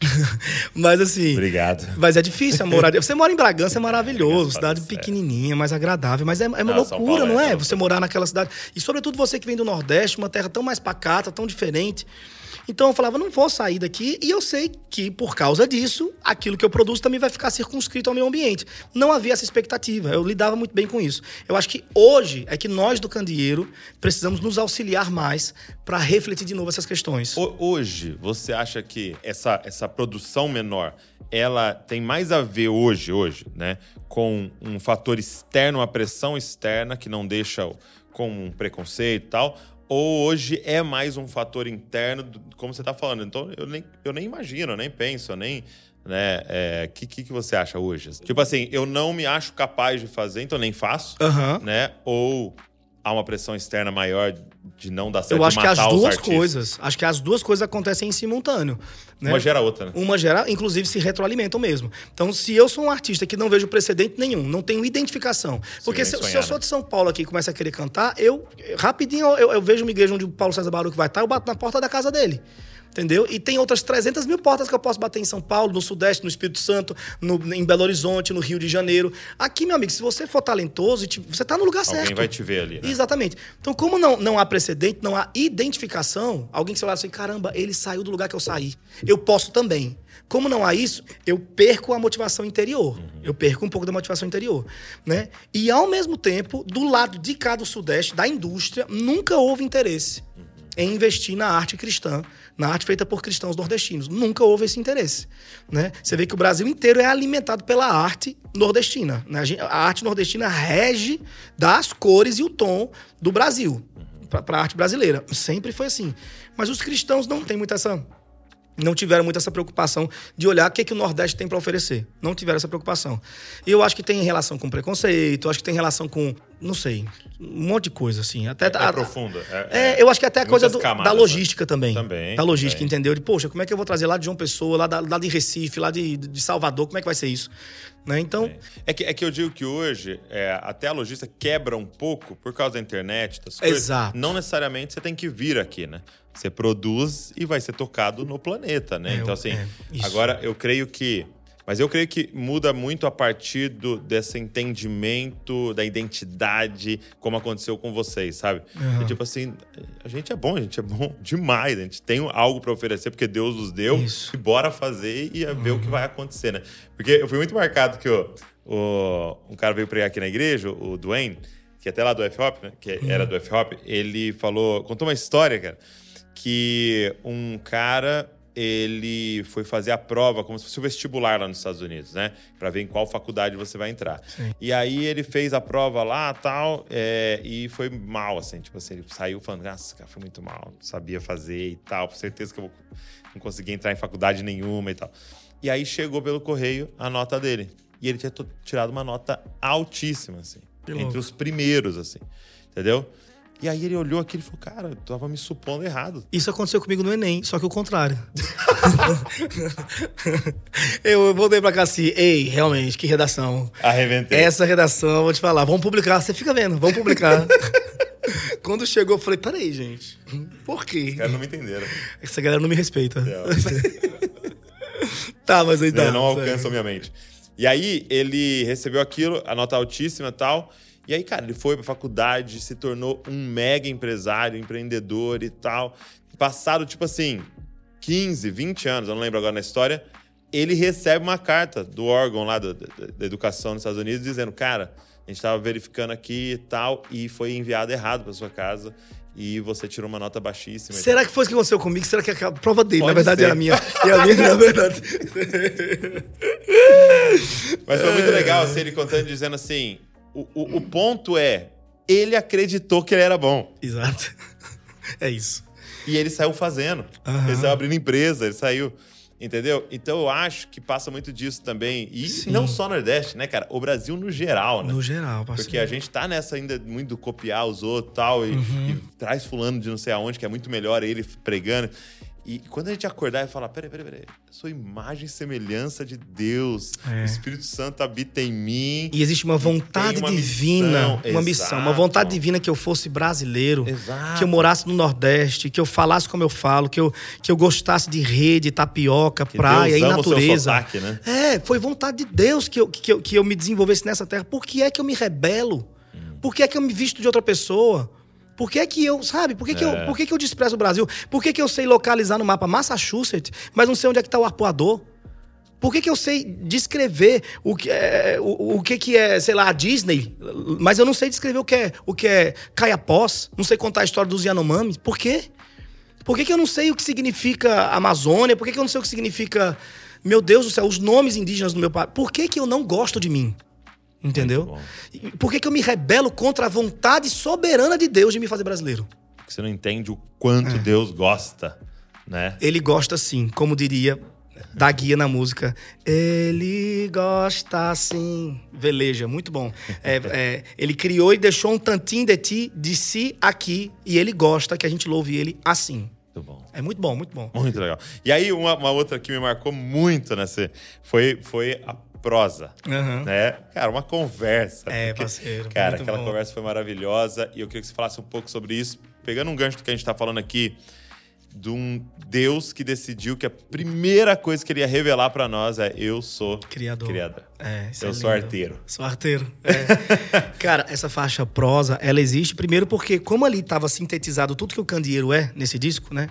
[laughs] mas assim. Obrigado. Mas é difícil a morar. Você mora em Bragança, é [laughs] maravilhoso, cidade pequenininha, mais agradável. Mas é, é uma não, loucura, não é? é? Você morar naquela cidade. E sobretudo você que vem do Nordeste, uma terra tão mais pacata, tão diferente. Então eu falava, não vou sair daqui e eu sei que por causa disso, aquilo que eu produzo também vai ficar circunscrito ao meio ambiente. Não havia essa expectativa, eu lidava muito bem com isso. Eu acho que hoje é que nós do Candeeiro precisamos nos auxiliar mais para refletir de novo essas questões. Hoje, você acha que essa, essa produção menor ela tem mais a ver hoje, hoje, né, com um fator externo, uma pressão externa que não deixa com um preconceito e tal, ou hoje é mais um fator interno, como você está falando. Então, eu nem, eu nem imagino, eu nem penso, eu nem. Né? O é, que, que, que, você acha hoje? Tipo assim, eu não me acho capaz de fazer, então nem faço, uhum. né? Ou há uma pressão externa maior de não dar certo, Eu acho que as duas coisas, acho que as duas coisas acontecem em simultâneo. Né? Uma gera a outra, né? Uma gera, inclusive, se retroalimentam mesmo. Então, se eu sou um artista que não vejo precedente nenhum, não tenho identificação. Porque se, se sonhar, eu né? sou de São Paulo aqui e começo a querer cantar, eu rapidinho eu, eu vejo uma igreja onde o Paulo César Baruch vai estar, eu bato na porta da casa dele. Entendeu? E tem outras 300 mil portas que eu posso bater em São Paulo, no Sudeste, no Espírito Santo, no- em Belo Horizonte, no Rio de Janeiro. Aqui, meu amigo, se você for talentoso, você tá no lugar Alguém certo. vai te ver ali, né? Exatamente. Então, como não, não há precedente, não há identificação, alguém que você olha assim, caramba, ele saiu do lugar que eu saí. Eu posso também. Como não há isso, eu perco a motivação interior. Eu perco um pouco da motivação interior, né? E ao mesmo tempo, do lado de cá do Sudeste, da indústria, nunca houve interesse em investir na arte cristã, na arte feita por cristãos nordestinos. Nunca houve esse interesse. Né? Você vê que o Brasil inteiro é alimentado pela arte nordestina. né? A arte nordestina rege das cores e o tom do Brasil para a arte brasileira. Sempre foi assim. Mas os cristãos não têm muito essa não tiveram muito essa preocupação de olhar o que, que o Nordeste tem para oferecer. Não tiveram essa preocupação. E eu acho que tem relação com preconceito, acho que tem relação com, não sei, um monte de coisa, assim. Até, É a- profunda. é, eu acho que até a coisa do- camadas, da logística também. Também, Da logística, também. entendeu? De, poxa, como é que eu vou trazer lá de João Pessoa, lá, da- lá de Recife, lá de, de Salvador, como é que vai ser isso? Né? Então, É que, é que eu digo que hoje, é, até a logística quebra um pouco por causa da internet, das coisas. Exato. Não necessariamente você tem que vir aqui, né? Você produz e vai ser tocado no planeta, né? É, então, assim, é, agora eu creio que. Mas eu creio que muda muito a partir do, desse entendimento da identidade, como aconteceu com vocês, sabe? Aham. E, tipo assim, a gente é bom, a gente é bom [laughs] demais, a gente tem algo pra oferecer porque Deus nos deu Isso. e bora fazer e ver o que vai acontecer, né? Porque eu fui muito marcado que o, o- um cara veio pregar aqui na igreja, o Dwayne, que é até lá do F-Hop, né? Que era do F-Hop, ele falou, contou uma história, cara, que um cara ele foi fazer a prova como se fosse o vestibular lá nos Estados Unidos, né? Pra ver em qual faculdade você vai entrar. E aí ele fez a prova lá tal, é, e foi mal, assim, tipo assim, ele saiu falando, nossa, cara, foi muito mal, não sabia fazer e tal, com certeza que eu vou- não consegui entrar em faculdade nenhuma e tal. E aí chegou pelo correio a nota dele. E ele tinha tirado uma nota altíssima, assim. Que entre louco. os primeiros, assim. Entendeu? E aí ele olhou aquilo e falou, cara, eu tava me supondo errado. isso aconteceu comigo no Enem, só que o contrário. [laughs] eu voltei pra cá assim, ei, realmente, que redação. Arrebentei. Essa redação, eu vou te falar, vamos publicar. Você fica vendo, vamos publicar. [laughs] Quando chegou, eu falei, peraí, gente. Por quê? Os caras não me entenderam. Essa galera não me respeita. [laughs] Tá, mas aí tá. Né, não alcançam minha mente. E aí ele recebeu aquilo, a nota altíssima e tal. E aí, cara, ele foi pra faculdade, se tornou um mega empresário, empreendedor e tal. Passado, tipo assim, 15, 20 anos, eu não lembro agora na história, ele recebe uma carta do órgão lá do- da, da educação nos Estados Unidos dizendo, cara, a gente tava verificando aqui e tal, e foi enviado errado pra sua casa. E você tirou uma nota baixíssima. Será que foi isso que aconteceu comigo? Será que a prova dele, Pode na verdade, ser. era a minha? E a minha, na verdade. [laughs] Mas foi muito legal assim, ele contando, dizendo assim: o, o, o ponto é, ele acreditou que ele era bom. Exato. [laughs] É isso. E ele saiu fazendo. Aham. Ele saiu abrindo empresa, ele saiu. Entendeu? Então eu acho que passa muito disso também. E Sim. não só Nordeste, né, cara? O Brasil no geral, né? No geral, parceiro. Porque a gente tá nessa ainda muito do copiar os outros tal, e, Uhum. e traz fulano de não sei aonde, que é muito melhor ele pregando. E quando a gente acordar e falar, peraí, peraí, peraí, sou imagem e semelhança de Deus, É. o Espírito Santo habita em mim. E existe uma vontade uma divina, missão, uma missão, uma vontade divina que eu fosse brasileiro, Exato. que eu morasse no Nordeste, que eu falasse como eu falo, que eu, que eu gostasse de rede, tapioca, Que praia Deus e ama o seu natureza. sotaque, né? É, foi vontade de Deus que eu, que, eu, que eu me desenvolvesse nessa terra. Por que é que eu me rebelo? Hum. Por que é que eu me visto de outra pessoa? Por que que eu, sabe? Por que, que, É. eu, por que, que eu desprezo o Brasil? Por que, que eu sei localizar no mapa Massachusetts, mas não sei onde é que está o arpoador? Por que, que eu sei descrever o que, é, o, o que, que é, sei lá, a Disney, mas eu não sei descrever o que é, o que é Caiapós, não sei contar a história dos Yanomami? Por quê? Por que, que eu não sei o que significa Amazônia? Por que, que eu não sei o que significa, meu Deus do céu, os nomes indígenas do meu país? Por que, que eu não gosto de mim? Entendeu? Por que, que eu me rebelo contra a vontade soberana de Deus de me fazer brasileiro? Porque você não entende o quanto É. Deus gosta, né? Ele gosta sim, como diria dá guia na música. Ele gosta assim. Veleja, muito bom. É, é, ele criou e deixou um tantinho de ti, de si aqui, e ele gosta que a gente louve ele assim. Muito bom. É muito bom, muito bom. Muito legal. E aí, uma, uma outra que me marcou muito nessa foi, foi a prosa. Aham. Né? Cara, uma conversa. É, porque, parceiro, Cara, aquela bom. conversa foi maravilhosa e eu queria que você falasse um pouco sobre isso, pegando um gancho do que a gente tá falando aqui, de um Deus que decidiu que a primeira coisa que ele ia revelar pra nós é: Eu sou Criador. criador. É, Eu é sou arteiro. Sou arteiro. é. [laughs] Cara, essa faixa prosa, ela existe primeiro porque, como ali estava sintetizado tudo que o candeeiro é nesse disco, né?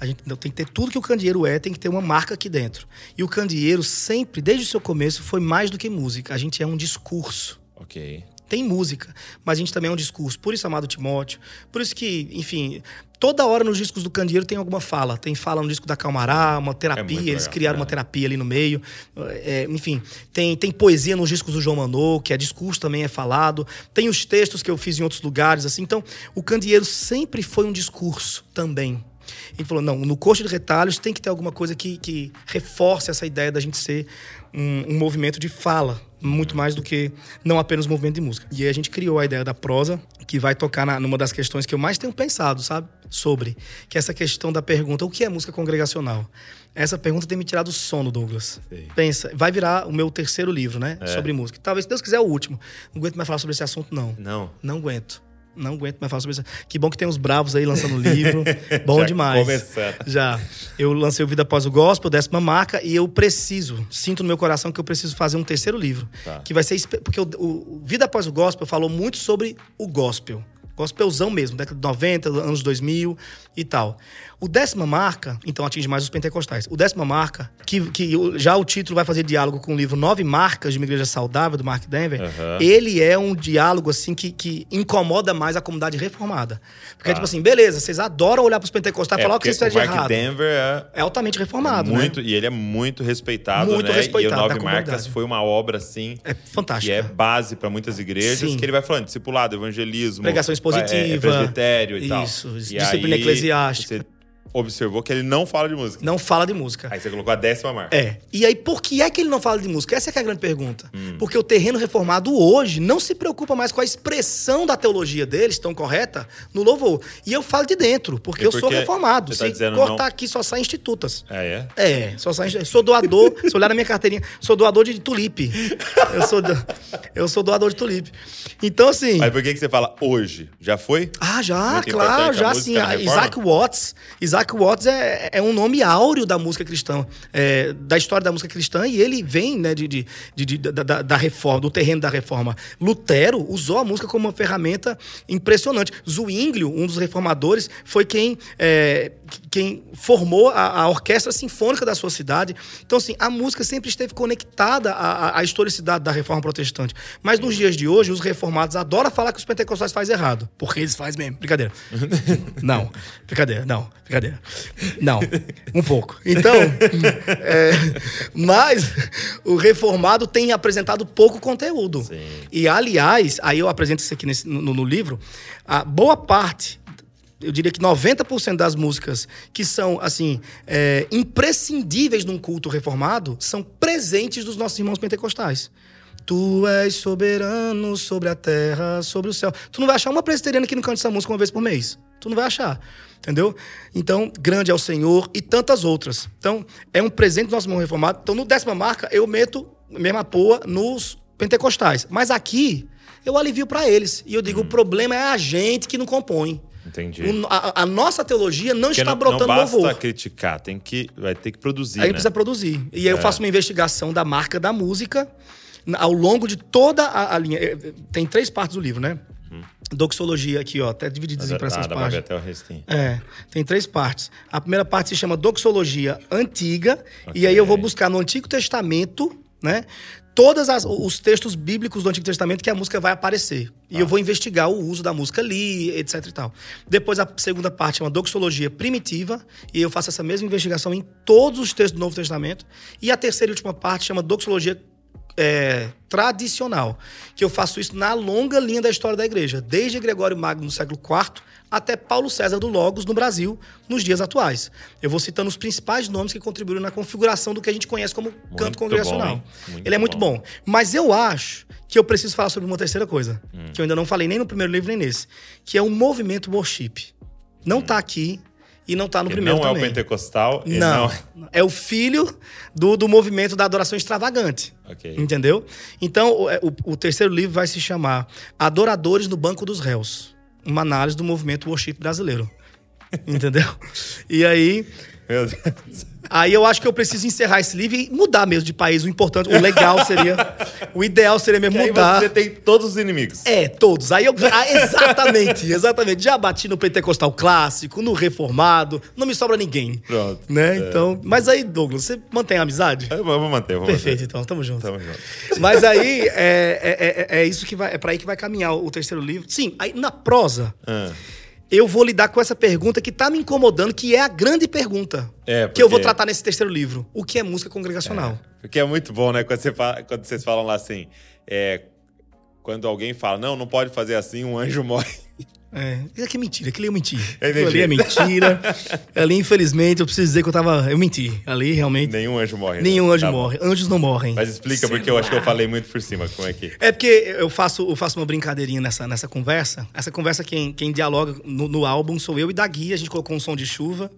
A gente tem que ter tudo que o candeeiro é, tem que ter uma marca aqui dentro. E o candeeiro sempre, desde o seu começo, foi mais do que música. A gente é um discurso. Ok. Tem música, mas a gente também é um discurso. Por isso, amado Timóteo. Por isso que, enfim, toda hora nos discos do Candeeiro tem alguma fala. Tem fala no disco da Calmará, uma terapia. muito eles legal, criaram é. uma terapia ali no meio. É, enfim, tem, tem poesia nos discos do João Manô, que é discurso também é falado. Tem os textos que eu fiz em outros lugares, assim. Então, o Candeeiro sempre foi um discurso também. Ele falou, não, no coxo de retalhos tem que ter alguma coisa que, que reforce essa ideia da gente ser um, um movimento de fala, muito mais do que não apenas um movimento de música. E aí a gente criou a ideia da prosa, que vai tocar na, numa das questões que eu mais tenho pensado, sabe? Sobre. Que é essa questão da pergunta, o que é música congregacional? Essa pergunta tem me tirado o sono, Douglas. Sei. Pensa, vai virar o meu terceiro livro, né? É. Sobre música. Talvez, se Deus quiser, o último. Não aguento mais falar sobre esse assunto, não. Não. Não aguento. Não aguento mais falar sobre isso. Que bom que tem os bravos aí lançando livro. [laughs] Bom Já demais. começando. Já. Eu lancei o Vida Após o Gospel, décima marca, e eu preciso, sinto no meu coração que eu preciso fazer um terceiro livro. Tá. Que vai ser. Porque o- o Vida Após o Gospel falou muito sobre o gospel. Gospelzão mesmo, década de 90, anos 2000 e tal. O décima marca, então atinge mais os pentecostais. O décima marca, que, que já o título vai fazer diálogo com o livro Nove Marcas de uma Igreja Saudável, do Mark Denver. Aham. Ele é um diálogo, assim, que, que incomoda mais a comunidade reformada. Porque, Tá. tipo assim, beleza, vocês adoram olhar pros pentecostais e falar o que vocês fazem de o Mark errado. Denver é É altamente reformado, muito, né? e ele é muito respeitado, Muito né? respeitado e o Nove. Marcas foi uma obra, assim, É fantástico. que é base para muitas igrejas, Sim. que ele vai falando, discipulado, evangelismo, Pregação é, expositiva. é, presbitério e tal. Isso, E disciplina aí, eclesiástica. Você observou que ele não fala de música. Não fala de música. Aí você colocou a décima marca. É. E aí, por que é que ele não fala de música? Essa é, é a grande pergunta. Hum. Porque o terreno reformado hoje não se preocupa mais com a expressão da teologia deles, tão correta, no louvor. E eu falo de dentro, porque E eu sou porque reformado. você tá Se cortar não- aqui, só sai institutas. Ah, é? É, só sai, sou doador. [laughs] se olhar na minha carteirinha, sou doador de tulipe. Eu sou, do- eu sou doador de tulipe. Então, assim. Mas por que, que você fala hoje? Já foi? Ah, já, Muito claro, importante a já sim. na A reforma? Isaac Watts. Isaac Watts é, é um nome áureo da música cristã, é, da história da música cristã, e ele vem né, de, de, de- da, da- da reforma, do terreno da reforma. Lutero usou a música como uma ferramenta impressionante. Zwinglio, um dos reformadores, foi quem, é, quem formou a, a orquestra sinfônica da sua cidade. Então, assim, a música sempre esteve conectada à, à- à historicidade da reforma protestante. Mas nos dias de hoje, os reformados adoram falar que os pentecostais fazem errado. Porque eles fazem mesmo. Brincadeira. [laughs] Não. Brincadeira. Não. Brincadeira. Não. Um pouco. Então, é, mas o reformado tem apresentado pouco conteúdo. Sim. E, aliás, aí eu apresento isso aqui nesse- no, no livro, a boa parte eu diria que 90% das músicas que são, assim, é, imprescindíveis num culto reformado são presentes dos nossos irmãos pentecostais. Tu és soberano sobre a terra, sobre o céu. Tu não vai achar uma presbiteriana que não cante essa música uma vez por mês. Tu não vai achar. Entendeu? Então, grande é o Senhor e tantas outras. Então, é um presente do nosso irmão reformado. Então, no décima marca, eu meto a mesma poa nos pentecostais. Mas aqui, eu alivio para eles. E eu digo, o problema é a gente que não compõe. Entendi. O- a, a nossa teologia não Porque está não, brotando não basta louvor. criticar, tem que, vai ter que produzir, Aí né? precisa produzir. E aí eu É. faço uma investigação da marca da música ao longo de toda a, a linha. Eh, eh, Tem três partes do livro, né? Doxologia aqui, ó, até divididozinho para essas ah, ver páginas. até o restinho. É, tem três partes. A primeira parte se chama Doxologia Antiga, Ok. e aí eu vou buscar no Antigo Testamento, né? Todos os textos bíblicos do Antigo Testamento que a música vai aparecer. E eu vou investigar o uso da música ali, etc e tal. Depois a segunda parte chama Doxologia Primitiva, e eu faço essa mesma investigação em todos os textos do Novo Testamento. E a terceira e última parte chama Doxologia é, tradicional, que eu faço isso na longa linha da história da igreja, desde Gregório Magno no século IV até Paulo César do Logos no Brasil, nos dias atuais. Eu vou citando os principais nomes que contribuíram na configuração do que a gente conhece como Muito canto congregacional. bom, Ele é muito bom. bom. Mas eu acho que eu preciso falar sobre uma terceira coisa, Hum. que eu ainda não falei nem no primeiro livro nem nesse, que é o movimento worship. Não tá aqui e não tá no Que primeiro não é o também. pentecostal Não, não... é o filho do, do movimento da adoração extravagante. Ok. Entendeu? Então, o, o- o terceiro livro vai se chamar Adoradores no Banco dos Réus. Uma análise do movimento worship brasileiro. Entendeu? [laughs] E aí, Meu Deus. Aí eu acho que eu preciso encerrar esse livro e mudar mesmo de país. O importante, o legal seria. o ideal seria mesmo E aí mudar. você tem todos os inimigos. É, todos. Aí eu. Ah, exatamente, exatamente. Já bati no pentecostal clássico, no reformado, não me sobra ninguém. Pronto. Né? É. Então. Mas aí, Douglas, você mantém a amizade? Eu vou manter, vou Perfeito, manter. então, tamo junto. Tamo junto. [laughs] Mas aí é, é, é, é isso que vai. É para aí que vai caminhar o terceiro livro. Sim, aí na prosa, Ah, eu vou lidar com essa pergunta que tá me incomodando, que é a grande pergunta. É, Que eu vou porque- tratar nesse terceiro livro. O que é música congregacional? Porque é muito bom, né? Quando, você fala- quando vocês falam lá assim, é, quando alguém fala, não, não pode fazer assim, um anjo [laughs] morre. É, isso aqui é mentira, aquilo é mentira. É Aquilo ali é mentira. [laughs] ali, infelizmente, eu preciso dizer que eu tava. Eu menti. Ali, realmente, Nenhum anjo morre. né? nenhum anjo Tá bom. morre. Anjos não morrem. Mas explica, porque eu acho que eu falei muito por cima. Como é que. É porque eu faço, eu faço uma brincadeirinha nessa, nessa conversa. Essa conversa, quem, quem dialoga no, no álbum sou eu e Dagui. A gente colocou um som de chuva.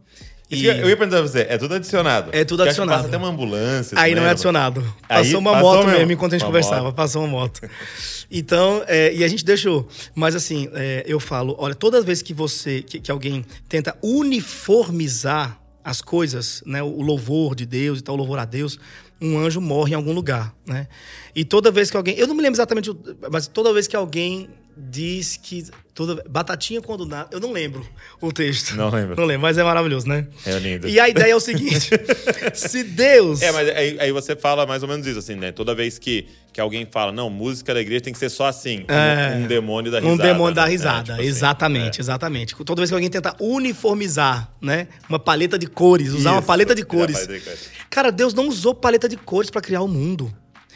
E... Eu ia perguntar pra você, é tudo adicionado? É tudo adicionado. Passa até uma ambulância. Aí não é adicionado. Aí Passou uma passou moto mesmo. mesmo enquanto a gente Uma conversava. moto. Passou uma moto. Então, é, e a gente deixou. Mas assim, é, eu falo, olha, toda vez que você, que, que alguém tenta uniformizar as coisas, né, o louvor de Deus e tal, o louvor a Deus, um anjo morre em algum lugar, né? E toda vez que alguém, eu não me lembro exatamente, mas toda vez que alguém diz que toda batatinha quando nada, eu não lembro o texto. Não lembro. Não lembro, mas é maravilhoso, né? É lindo. E a ideia é o seguinte: [laughs] se Deus É, mas aí, aí você fala mais ou menos isso, assim, né? Toda vez que, que alguém fala, não, música da igreja tem que ser só assim. É. Um, um demônio da risada. Um demônio da né? risada, É, tipo assim, exatamente, exatamente. Toda vez que alguém tenta uniformizar, né, uma paleta de cores, usar uma Isso, paleta de cores. paleta de cores. Cara, Deus não usou paleta de cores pra criar o mundo.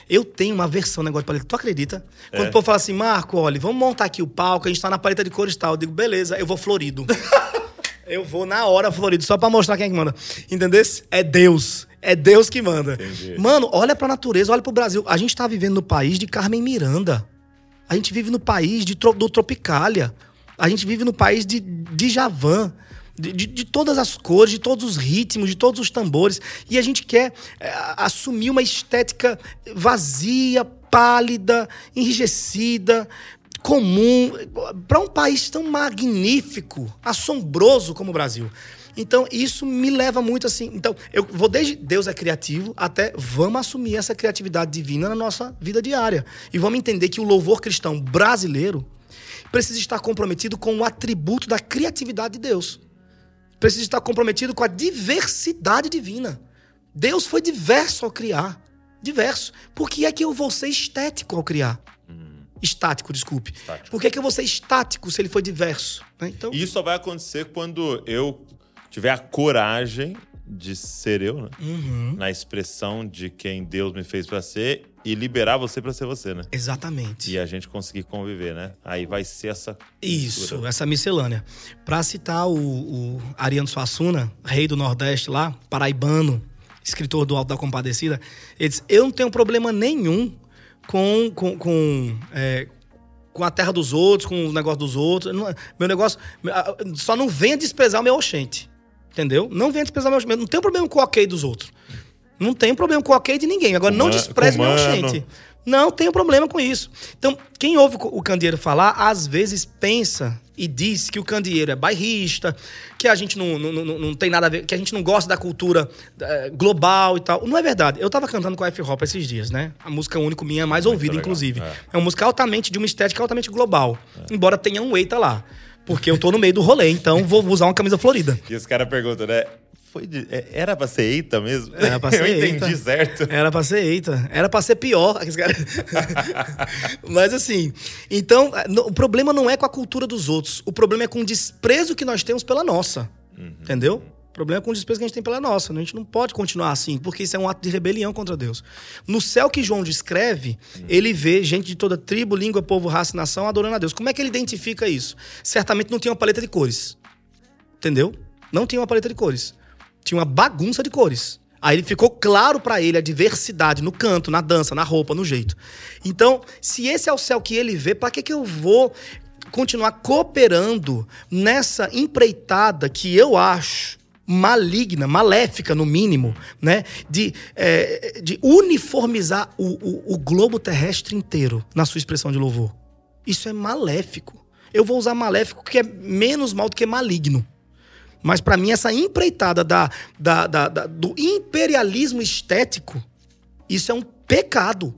Eu tenho uma versão negócio de paleta. Tu acredita? Quando É. o povo fala assim, Marco, olha, vamos montar aqui o palco, a gente tá na paleta de cores tal. Eu digo, beleza, eu vou florido. [laughs] eu vou na hora florido, só pra mostrar quem é que manda. Entendeu? É Deus. É Deus que manda. Entendi. Mano, olha pra natureza, olha pro Brasil. A gente tá vivendo no país de Carmen Miranda. A gente vive no país de, do Tropicália. A gente vive no país de, de Javan. De, de- todas as cores, de todos os ritmos, de todos os tambores. E a gente quer é, assumir uma estética vazia, pálida, enrijecida, comum, para um país tão magnífico, assombroso como o Brasil. Então, isso me leva muito assim. Então, eu vou desde Deus é criativo até vamos assumir essa criatividade divina na nossa vida diária. E vamos entender que o louvor cristão brasileiro precisa estar comprometido com o atributo da criatividade de Deus. Precisa estar comprometido com a diversidade divina. Deus foi diverso ao criar. Diverso. Por que é que eu vou ser estético ao criar? Estático, desculpe. Estático. Por que, é que eu vou ser estático se ele foi diverso? né? Então, E isso só vai acontecer quando eu tiver a coragem de ser eu, né? Uhum. Na expressão de quem Deus me fez pra ser e liberar você pra ser você, né? exatamente. E a gente conseguir conviver, né? Aí vai ser essa. Isso, mistura. essa miscelânea. Pra citar o, o Ariano Suassuna, rei do Nordeste lá, paraibano, escritor do Alto da Compadecida, ele diz: Eu não tenho problema nenhum com, com, com, é, com a terra dos outros, com o negócio dos outros. Não- Meu negócio. Só não venha desprezar o meu oxente. Entendeu? Não venha desprezar meu. Não tenho problema com o ok dos outros. Não tenho problema com o ok de ninguém. Agora, não despreze meu oxente. Não tenho problema com isso. Então, quem ouve o candeeiro falar, às vezes pensa e diz que o candeeiro é bairrista, que a gente não, não, não, não tem nada a ver, que a gente não gosta da cultura eh, global e tal. Não é verdade. Eu tava cantando com a F-Hop esses dias, né? A música único minha mais Muito ouvida, legal, inclusive. é. É. uma música altamente, de uma estética altamente global. Embora tenha um eita lá. Porque eu tô no meio do rolê, então vou usar uma camisa florida. E os caras perguntam, né? Foi de- é- Era pra ser eita mesmo? Era pra [laughs] ser Eu entendi eita. certo. Era pra ser eita. Era pra ser pior. Aqueles [laughs] caras- Mas assim, então, o problema não é com a cultura dos outros. O problema é com o desprezo que nós temos pela nossa. Entendeu? Problema é com o desprezo que a gente tem pela nossa. A gente não pode continuar assim, porque isso é um ato de rebelião contra Deus. No céu que João descreve, ele vê gente de toda tribo, língua, povo, raça e nação adorando a Deus. Como é que ele identifica isso? Certamente não tinha uma paleta de cores. Entendeu? Não tinha uma paleta de cores. Tinha uma bagunça de cores. Aí ficou claro para ele a diversidade no canto, na dança, na roupa, no jeito. Então, se esse é o céu que ele vê, para que, que eu vou continuar cooperando nessa empreitada que eu acho maligna, maléfica no mínimo, né? De, é, de uniformizar o, o, o globo terrestre inteiro na sua expressão de louvor. Isso é maléfico. Eu vou usar maléfico que é menos mal do que maligno. Mas para mim, essa empreitada da, da, da, da, do imperialismo estético, isso é um pecado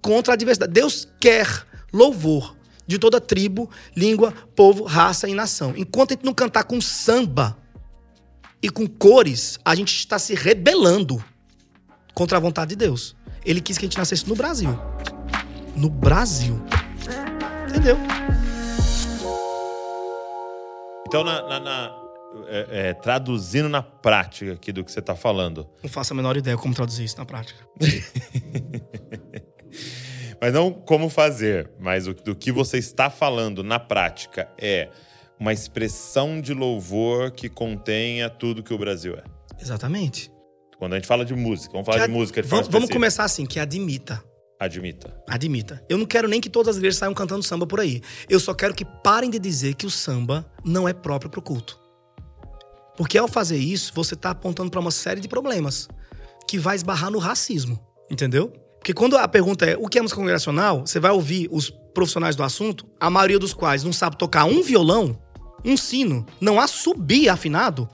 contra a diversidade. Deus quer louvor de toda tribo, língua, povo, raça e nação. Enquanto a gente não cantar com samba e com cores, a gente está se rebelando contra a vontade de Deus. Ele quis que a gente nascesse no Brasil. No Brasil. Entendeu? Então, na, na- na- é, é, traduzindo na prática aqui do que você está falando, Não faço a menor ideia como traduzir isso na prática. [laughs] mas não como fazer, mas o, do que você está falando na prática é uma expressão de louvor que contenha tudo que o Brasil é. Exatamente. Quando a gente fala de música, vamos falar Que de música de vamos, vamos começar assim, que admita. Admita. Admita. Eu não quero nem que todas as igrejas saiam cantando samba por aí. Eu só quero que parem de dizer que o samba não é próprio pro culto. Porque ao fazer isso, você tá apontando para uma série de problemas que vai esbarrar no racismo, entendeu? Porque quando a pergunta é o que é música congregacional, você vai ouvir os profissionais do assunto, a maioria dos quais não sabe tocar um violão, um sino, não assobia afinado,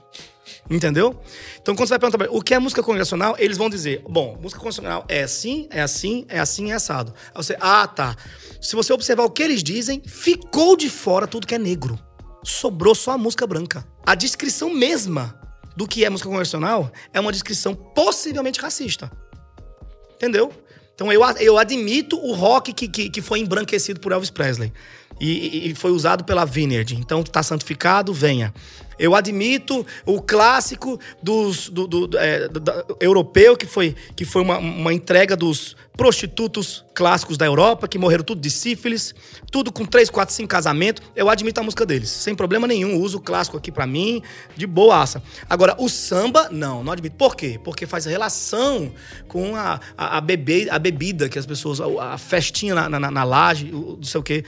Entendeu? Então, quando você vai perguntar o que é música congregacional, eles vão dizer: bom, música congregacional é assim, é assim, é assim, é assado. Aí você, ah, tá. Se você observar o que eles dizem, ficou de fora tudo que é negro. Sobrou só a música branca. A descrição mesma do que é música congregacional é uma descrição possivelmente racista. Entendeu? Então eu, eu admito o rock que, que, que foi embranquecido por Elvis Presley. E, e- foi usado pela Vineyard. Então tá santificado, venha. Eu admito o clássico dos, do, do- é, da- da- europeu, que foi, que foi uma, uma entrega dos prostitutos clássicos da Europa, que morreram tudo de sífilis, tudo com 3, 4, 5 casamentos. Eu admito a música deles, sem problema nenhum. Uso o clássico aqui pra mim, de boaça. Agora, o samba, não, não admito. Por quê? Porque faz relação com a, a, a, bebe, a bebida que as pessoas. A, a festinha na, na, na laje, não sei o quê.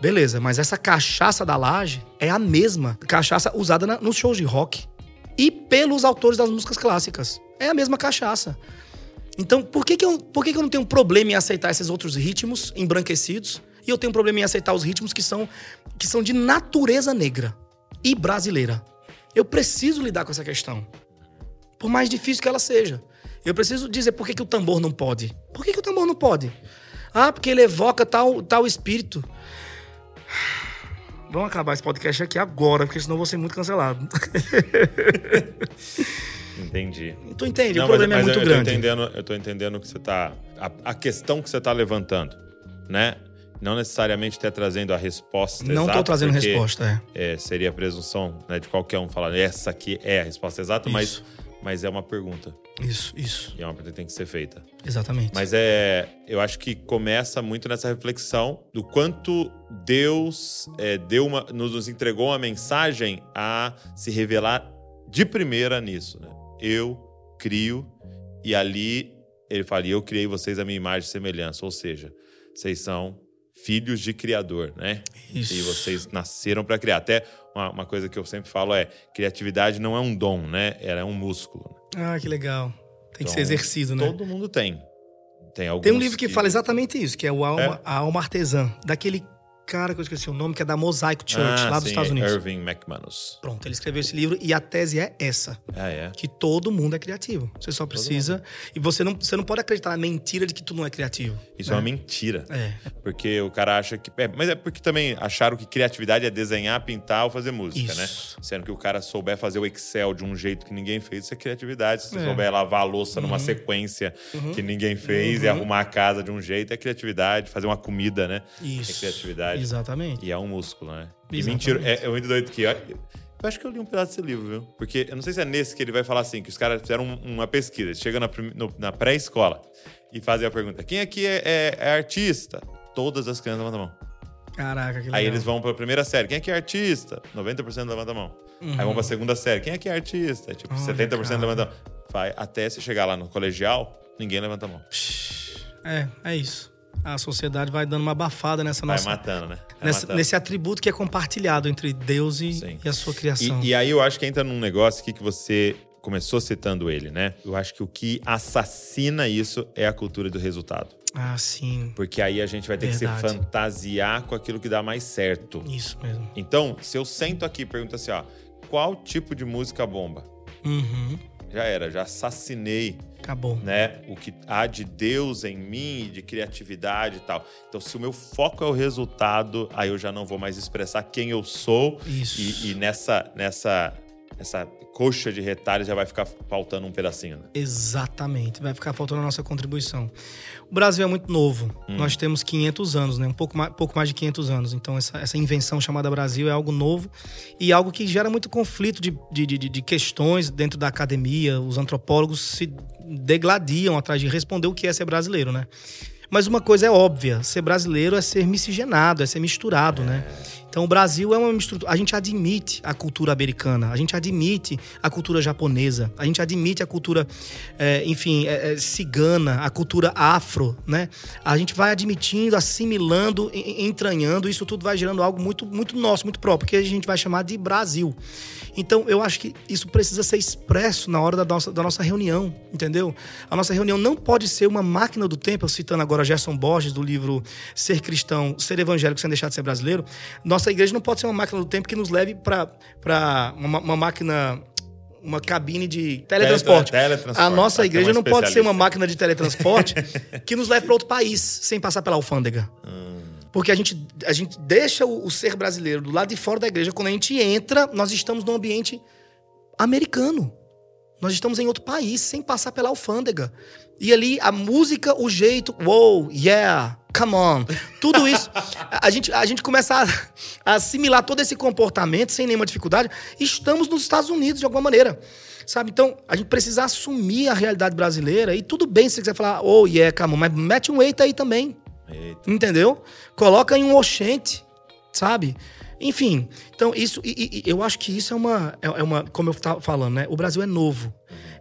Beleza, mas essa cachaça da laje é a mesma cachaça usada na- nos shows de rock e pelos autores das músicas clássicas. É a mesma cachaça. Então, por que, que, eu, por que, que eu não tenho problema em aceitar esses outros ritmos embranquecidos e eu tenho problema em aceitar os ritmos que são, que são de natureza negra e brasileira? Eu preciso lidar com essa questão. Por mais difícil que ela seja. Eu preciso dizer por que, que o tambor não pode. Por que, que o tambor não pode? Ah, porque ele evoca tal, tal espírito. Vamos acabar esse podcast aqui agora, porque senão eu vou ser muito cancelado. [laughs] Entendi. tu entende? Não, o problema mas, é mas muito eu, grande. Eu tô entendendo, eu tô entendendo que você tá. A, a questão que você tá levantando, né? Não necessariamente até trazendo a resposta Não exata. tô trazendo porque, resposta, é. é, seria a presunção né, de qualquer um falar essa aqui é a resposta exata, mas, Isso. mas é uma pergunta. Isso, isso. E é uma pergunta que tem que ser feita. Exatamente. Mas é, eu acho que começa muito nessa reflexão do quanto Deus é, deu uma, nos, nos entregou uma mensagem a se revelar de primeira nisso. Né? Eu crio e ali ele fala: "E eu criei vocês a minha imagem e semelhança, ou seja, vocês são filhos de criador, né? Isso. E vocês nasceram para criar. Até uma, uma coisa que eu sempre falo é: criatividade não é um dom, né? Ela é um músculo. Ah, que legal. Tem que Então, ser exercido, né? Todo mundo tem. Tem, Tem um livro que fala exatamente isso, que é o Alma, É? A Alma Artesã, daquele cara que eu esqueci o nome, que é da Mosaic Church, Ah, lá dos sim, Estados é Unidos. Irving McManus. Pronto, ele escreveu esse livro e a tese é essa. Ah, é? Que todo mundo é criativo. Você só precisa. E você não, você não pode acreditar na mentira de que tu não é criativo. Isso é uma mentira. É. Porque o cara acha que. é, mas é porque também acharam que criatividade é desenhar, pintar ou fazer música, Isso. né? Sendo que o cara souber fazer o Excel de um jeito que ninguém fez, isso é criatividade. Se você É. souber lavar a louça numa sequência que ninguém fez e Uhum. arrumar a casa de um jeito, é criatividade. Fazer uma comida, né? Isso. É criatividade. Exatamente. E é um músculo, né? E Exatamente. mentira. É, é muito doido que Eu acho que eu li um pedaço desse livro, viu? Porque eu não sei se é nesse que ele vai falar assim, que os caras fizeram um- uma pesquisa. Chega na, no- na pré-escola e fazem a pergunta: quem aqui é, é- é artista? Todas as crianças levantam a mão. Caraca, que legal. Aí eles vão pra primeira série. Quem aqui é artista? 90% levanta a mão. Aí vão pra segunda série. Quem aqui é artista? Tipo, Olha, 70% cara. levanta a mão. Vai até você chegar lá no colegial, ninguém levanta a mão. É, é isso. A sociedade vai dando uma abafada nessa Vai nossa. matando, né? Vai nessa- matando. nesse atributo que é compartilhado entre Deus e, Sim. e a sua criação. E, e aí eu acho que entra num negócio aqui que você começou citando ele, né? Eu acho que o que assassina isso é a cultura do resultado. Ah, sim. Porque aí a gente vai ter que Verdade. se fantasiar com aquilo que dá mais certo. Isso mesmo. Então, se eu sento aqui e pergunto assim, ó, qual tipo de música bomba? Uhum. Já era, já assassinei Acabou. né? O que há de Deus em mim, de criatividade e tal. Então, se o meu foco é o resultado, aí eu já não vou mais expressar quem eu sou. Isso. E, e nessa, nessa, essa coxa de retalhos já vai ficar faltando um pedacinho. Né? Exatamente. Vai ficar faltando a nossa contribuição. O Brasil é muito novo. Hum. Nós temos 500 anos, né? Um pouco mais, pouco mais de 500 anos. Então, essa, essa invenção chamada Brasil é algo novo e algo que gera muito conflito de, de, de, de questões dentro da academia. Os antropólogos se degladiam atrás de responder o que é ser brasileiro, né? Mas uma coisa é óbvia: ser brasileiro é ser miscigenado, é ser misturado, né? Então o Brasil é uma mistura. A gente admite a cultura americana, a gente admite a cultura japonesa, a gente admite a cultura, é, enfim, é, é, cigana, a cultura afro, né? A gente vai admitindo, assimilando, en- entranhando, isso tudo vai gerando algo muito, muito nosso, muito próprio, que a gente vai chamar de Brasil. Então, eu acho que isso precisa ser expresso na hora da nossa, da nossa reunião, entendeu? A nossa reunião não pode ser uma máquina do tempo, citando agora Gerson Borges, do livro Ser Cristão, Ser Evangélico Sem Deixar de Ser Brasileiro. Nossa igreja não pode ser uma máquina do tempo que nos leve para uma, uma máquina, uma cabine de teletransporte. teletransporte. A nossa igreja não pode ser uma máquina de teletransporte [laughs] que nos leve para outro país sem passar pela alfândega. Hum. Porque a gente, a gente deixa o, o ser brasileiro do lado de fora da igreja. Quando a gente entra, nós estamos num ambiente americano. Nós estamos em outro país, sem passar pela alfândega. E ali, a música, o jeito, wow, yeah, come on. Tudo isso. a, gente, a gente começa a, assimilar todo esse comportamento sem nenhuma dificuldade. Estamos nos Estados Unidos, de alguma maneira. Sabe? Então, a gente precisa assumir a realidade brasileira. E tudo bem se você quiser falar, oh, yeah, come on, mas mete um eita aí também. Eita. Entendeu? Coloca em um oxente, sabe? Enfim, então isso, e, e- eu acho que isso é uma, é é uma, como eu estava falando, né? O Brasil é novo,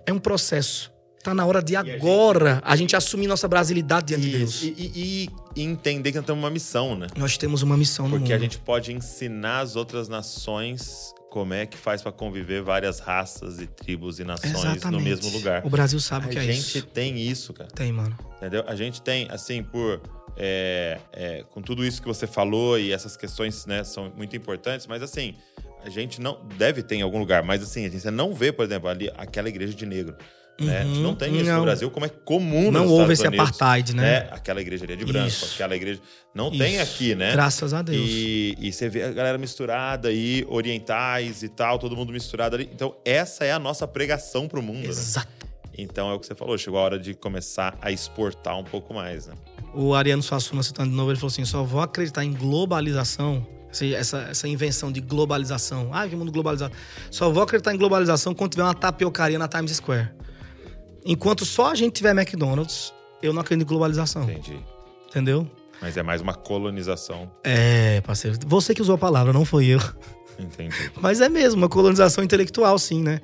é um processo. Tá na hora de agora a gente assumir nossa brasilidade diante de Deus. E, e- e entender que nós temos uma missão, né? Nós temos uma missão no Porque a gente pode ensinar as outras nações como é que faz para conviver várias raças e tribos e nações Exatamente. no mesmo lugar. O Brasil sabe o a que é gente isso. tem isso, cara. Tem, mano. Entendeu? A gente tem, assim, por. é, é, com tudo isso que você falou e essas questões, né, são muito importantes, mas assim, a gente não. Deve ter em algum lugar, mas assim, a gente não vê, por exemplo, ali aquela igreja de negro. Né? A gente não Uhum. tem isso Não. no Brasil, como é comum Não houve esse Unidos, apartheid, né? Aquela igreja ali é de branco, Isso. aquela igreja. Não tem Isso. aqui, né? Graças a Deus. E, e você vê a galera misturada aí, orientais e tal, todo mundo misturado ali. Então, essa é a nossa pregação pro mundo, né? Exato. Então é o que você falou, chegou a hora de começar a exportar um pouco mais, né? O Ariano Suassuna, citando de novo, ele falou assim: só vou acreditar em globalização, essa, essa, essa invenção de globalização. Ah, que mundo globalizado. Só vou acreditar em globalização quando tiver uma tapiocaria na Times Square. Enquanto só a gente tiver McDonald's, eu não acredito em globalização. Entendi. Entendeu? Mas é mais uma colonização. É, parceiro. Você que usou a palavra, não foi eu. Entendi. [laughs] Mas é mesmo, uma colonização intelectual, sim, né?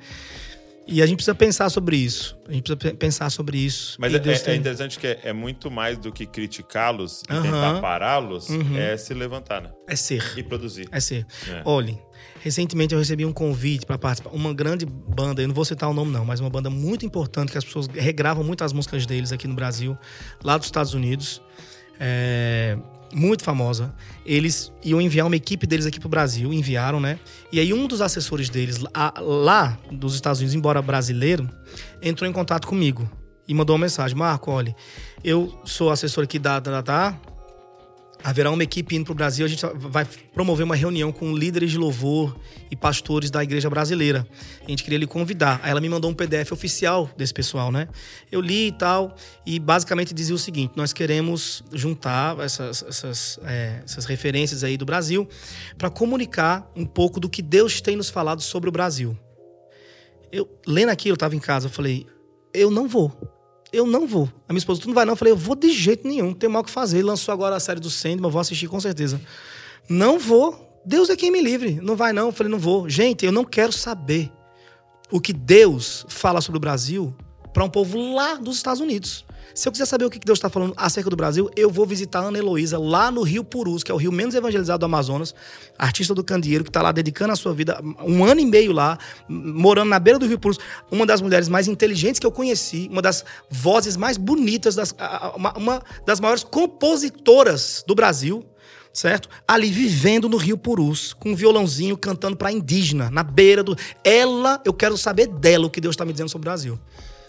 E a gente precisa pensar sobre isso. A gente precisa pe- pensar sobre isso. Mas é, é tem- interessante que é, é muito mais do que criticá-los e Aham. tentar pará-los, Uhum. é se levantar, né? é ser. E produzir. É ser. É. Olhem, recentemente eu recebi um convite para participar. Uma grande banda, eu não vou citar o nome não, mas uma banda muito importante que as pessoas regravam muito as músicas deles aqui no Brasil, lá dos Estados Unidos. É, muito famosa. Eles iam enviar uma equipe deles aqui pro Brasil, enviaram, né? E aí um dos assessores deles lá, lá dos Estados Unidos, embora brasileiro, entrou em contato comigo e mandou uma mensagem: Marco, olha, eu sou assessor aqui da, da, da Haverá uma equipe indo para o Brasil, a gente vai promover uma reunião com líderes de louvor e pastores da igreja brasileira. A gente queria lhe convidar. Aí ela me mandou um PDF oficial desse pessoal, né? Eu li e tal, e basicamente dizia o seguinte: nós queremos juntar essas, essas, é, essas referências aí do Brasil para comunicar um pouco do que Deus tem nos falado sobre o Brasil. Eu, lendo aquilo, eu estava em casa, eu falei: eu não vou eu não vou. A minha esposa, tu não vai não? Eu falei, eu vou de jeito nenhum, não mal o que fazer. Ele lançou agora a série do Sandman, vou assistir com certeza. Não vou. Deus é quem me livre. Não vai não? Eu falei, não vou. Gente, eu não quero saber o que Deus fala sobre o Brasil para um povo lá dos Estados Unidos. Se eu quiser saber o que Deus está falando acerca do Brasil, eu vou visitar Ana Heloísa lá no Rio Purus, que é o rio menos evangelizado do Amazonas, artista do candeeiro, que está lá dedicando a sua vida um ano e meio lá, morando na beira do Rio Purus. Uma das mulheres mais inteligentes que eu conheci, uma das vozes mais bonitas, das, uma, uma das maiores compositoras do Brasil certo? Ali vivendo no Rio Purus, com um violãozinho cantando para indígena, na beira do. Ela, eu quero saber dela o que Deus está me dizendo sobre o Brasil.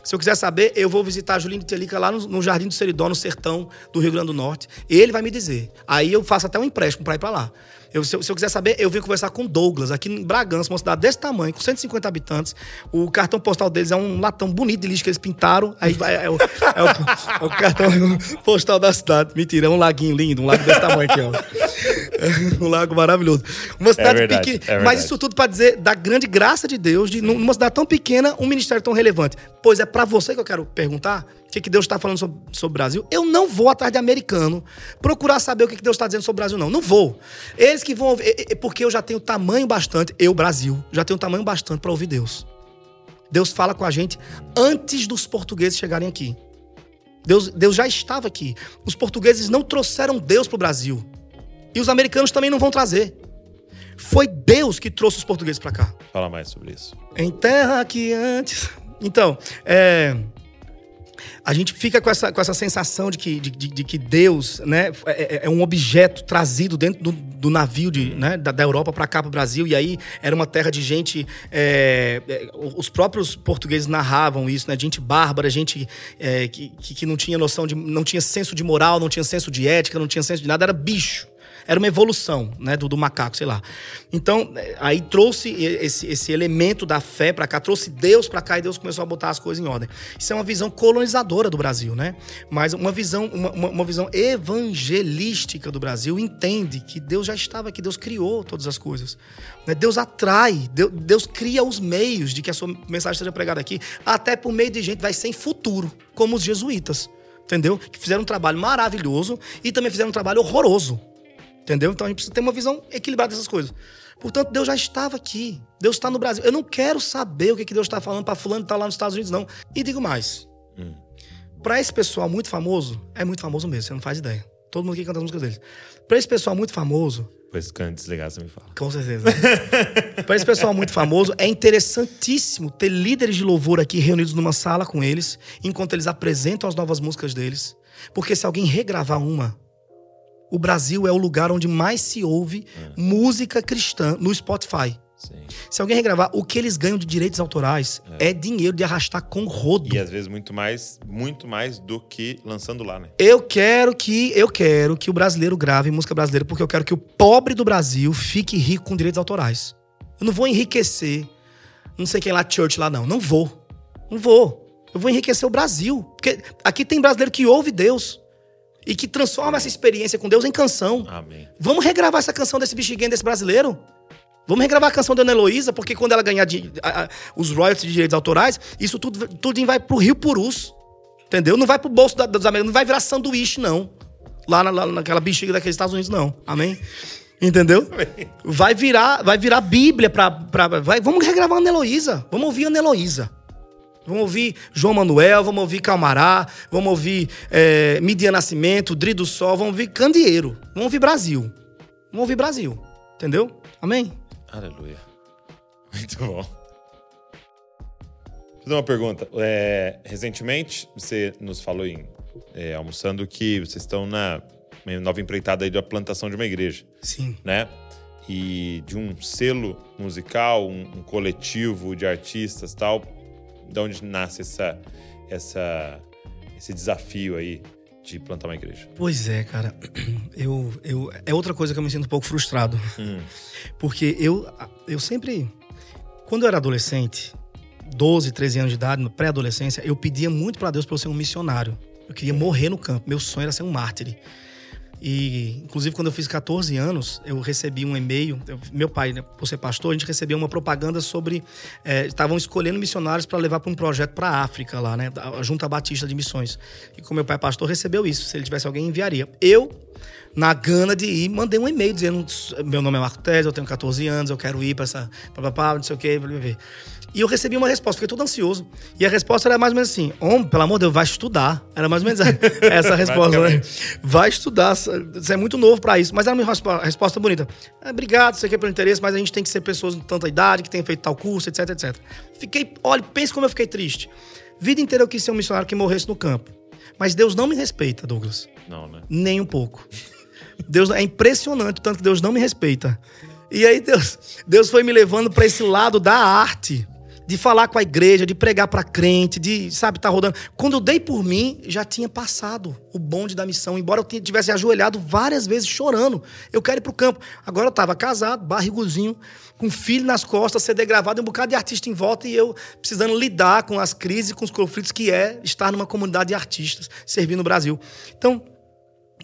Se eu quiser saber, eu vou visitar Julinho de Telica lá no, no, Jardim do Seridó, no sertão do Rio Grande do Norte. Ele vai me dizer. Aí eu faço até um empréstimo para ir para lá. Eu, se, eu, se, eu, quiser saber, eu venho conversar com Douglas, aqui em Bragança, uma cidade desse tamanho, com 150 habitantes. O cartão postal deles é um latão bonito de lixo que eles pintaram. Aí é, é, o, é, o, é o, cartão [laughs] postal da cidade. Mentira, é um laguinho lindo, um lago desse tamanho aqui, ó. [laughs] um lago maravilhoso. Uma cidade é verdade, pequena. É mas isso tudo para dizer da grande graça de Deus, de numa cidade tão pequena, um ministério tão relevante. Pois é para você que eu quero perguntar o que, que Deus está falando sobre, sobre, o Brasil. Eu não vou atrás de americano procurar saber o que, que Deus está dizendo sobre o Brasil, não. Não vou. Eles que vão ouvir, porque eu já tenho tamanho bastante, eu, Brasil, já tenho tamanho bastante para ouvir Deus. Deus fala com a gente antes dos portugueses chegarem aqui. Deus, Deus já estava aqui. Os portugueses não trouxeram Deus para o Brasil. E os americanos também não vão trazer. Foi Deus que trouxe os portugueses para cá. Fala mais sobre isso. Em terra que antes. Então, é a gente fica com essa, com essa sensação de que, de, de, de que Deus né, é, é, é, um objeto trazido dentro do, do navio de, né, da, da Europa para cá, para o Brasil, e aí era uma terra de gente. É, é, os próprios portugueses narravam isso, né? Gente bárbara, gente é, que, que não tinha noção de. não tinha senso de moral, não tinha senso de ética, não tinha senso de nada, era bicho era uma evolução, né, do, do macaco, sei lá. Então, é, aí trouxe esse, esse elemento da fé para cá, trouxe Deus para cá e Deus começou a botar as coisas em ordem. Isso é uma visão colonizadora do Brasil, né? Mas uma visão, uma, uma visão evangelística do Brasil entende que Deus já estava aqui, Deus criou todas as coisas. Né? Deus atrai, Deus, Deus cria os meios de que a sua mensagem seja pregada aqui, até por meio de gente vai ser em futuro, como os jesuítas entendeu? Que fizeram um trabalho maravilhoso e também fizeram um trabalho horroroso. Entendeu? Então a gente precisa ter uma visão equilibrada dessas coisas. Portanto, Deus já estava aqui. Deus está no Brasil. Eu não quero saber o que Deus está falando para fulano que está lá nos Estados Unidos, não. E digo mais. Hum. Para esse pessoal muito famoso, é muito famoso mesmo, você não faz ideia. Todo mundo aqui canta as músicas deles. Para esse pessoal muito famoso. Pois quando desligar, você me fala. Com certeza. [laughs] Para esse pessoal muito famoso, é interessantíssimo ter líderes de louvor aqui reunidos numa sala com eles, enquanto eles apresentam as novas músicas deles. Porque se alguém regravar uma, o Brasil é o lugar onde mais se ouve é. música cristã no Spotify. Sim. Se alguém regravar, o que eles ganham de direitos autorais é. é. dinheiro de arrastar com rodo. E às vezes muito mais, muito mais do que lançando lá, né? Eu quero que eu quero que o brasileiro grave música brasileira porque eu quero que o pobre do Brasil fique rico com direitos autorais. Eu não vou enriquecer, não sei quem lá church lá não, não vou. Não vou. Eu vou enriquecer o Brasil, porque aqui tem brasileiro que ouve Deus e que transforma essa experiência com Deus em canção. Amém. Vamos regravar essa canção desse bexiguento desse brasileiro? Vamos regravar a canção da Ana Heloísa, porque quando ela ganhar de, a, a, os royalties de direitos autorais, isso tudo, tudo vai pro Rio Purus. Entendeu? Não vai pro bolso da, dos americanos, não vai virar sanduíche, não. Lá, na, lá naquela bexiga daqueles Estados Unidos, não. Amém? Entendeu? Vai virar, vai virar Bíblia pra. pra vai, vamos regravar a Ana Heloísa. Vamos ouvir a Ana Heloísa. Vamos ouvir João Manuel, vamos ouvir Calmará, vamos ouvir é, Midia Nascimento, Dri do Sol, vamos ouvir Candeeiro, vamos ouvir Brasil. Vamos ouvir Brasil. Entendeu? Amém? Aleluia. [laughs] Muito bom. Vou fazer uma pergunta. É, recentemente, você nos falou em é, almoçando que vocês estão na nova empreitada aí da plantação de uma igreja. Sim. Né? E de um selo musical, um, um coletivo de artistas tal de onde nasce essa, essa, esse desafio aí de plantar uma igreja? Pois é, cara. [clears throat] Eu, eu, é outra coisa que eu me sinto um pouco frustrado. Hum. [laughs] Porque eu, eu sempre. Quando eu era adolescente, 12, 13 anos de idade, na pré-adolescência, eu pedia muito para Deus para eu ser um missionário. Eu queria morrer no campo. Meu sonho era ser um mártir. E, inclusive, quando eu fiz 14 anos, eu recebi um e-mail. eu- meu pai, né, por ser pastor, a gente recebeu uma propaganda sobre. eh, Estavam escolhendo missionários para levar para um projeto para a África, lá, né? A Junta Batista de Missões. E como meu pai é pastor, recebeu isso. Se ele tivesse alguém, enviaria. Eu, na gana de ir, mandei um e-mail dizendo: meu nome é Marco Teles, eu tenho 14 anos, eu quero ir para essa. Papapá, não sei o quê, blá, blá. E eu recebi uma resposta, fiquei todo ansioso. E a resposta era mais ou menos assim: Homem, pelo amor de Deus, vai estudar. Era mais ou menos [laughs] essa a resposta, né? Vai estudar, você é muito novo pra isso. Mas era uma respo- resposta bonita. "Ah, obrigado, isso aqui é pelo interesse, mas a gente tem que ser pessoas de tanta idade, que tenham feito tal curso, etc, etc. Fiquei, olha, pense como eu fiquei triste. Vida inteira eu quis ser um missionário que morresse no campo. Mas Deus não me respeita, Douglas. Não, né? Nem um pouco. Deus é impressionante o tanto que Deus não me respeita. E aí Deus, Deus foi me levando para esse lado da arte, de falar com a igreja, de pregar para crente, de, sabe, tá rodando. Quando eu dei por mim, já tinha passado o bonde da missão, embora eu tivesse ajoelhado várias vezes chorando. Eu quero ir pro campo. Agora eu tava casado, barriguzinho, com filho nas costas, CD gravado, um bocado de artista em volta e eu precisando lidar com as crises, com os conflitos que é estar numa comunidade de artistas, servindo no Brasil. Então,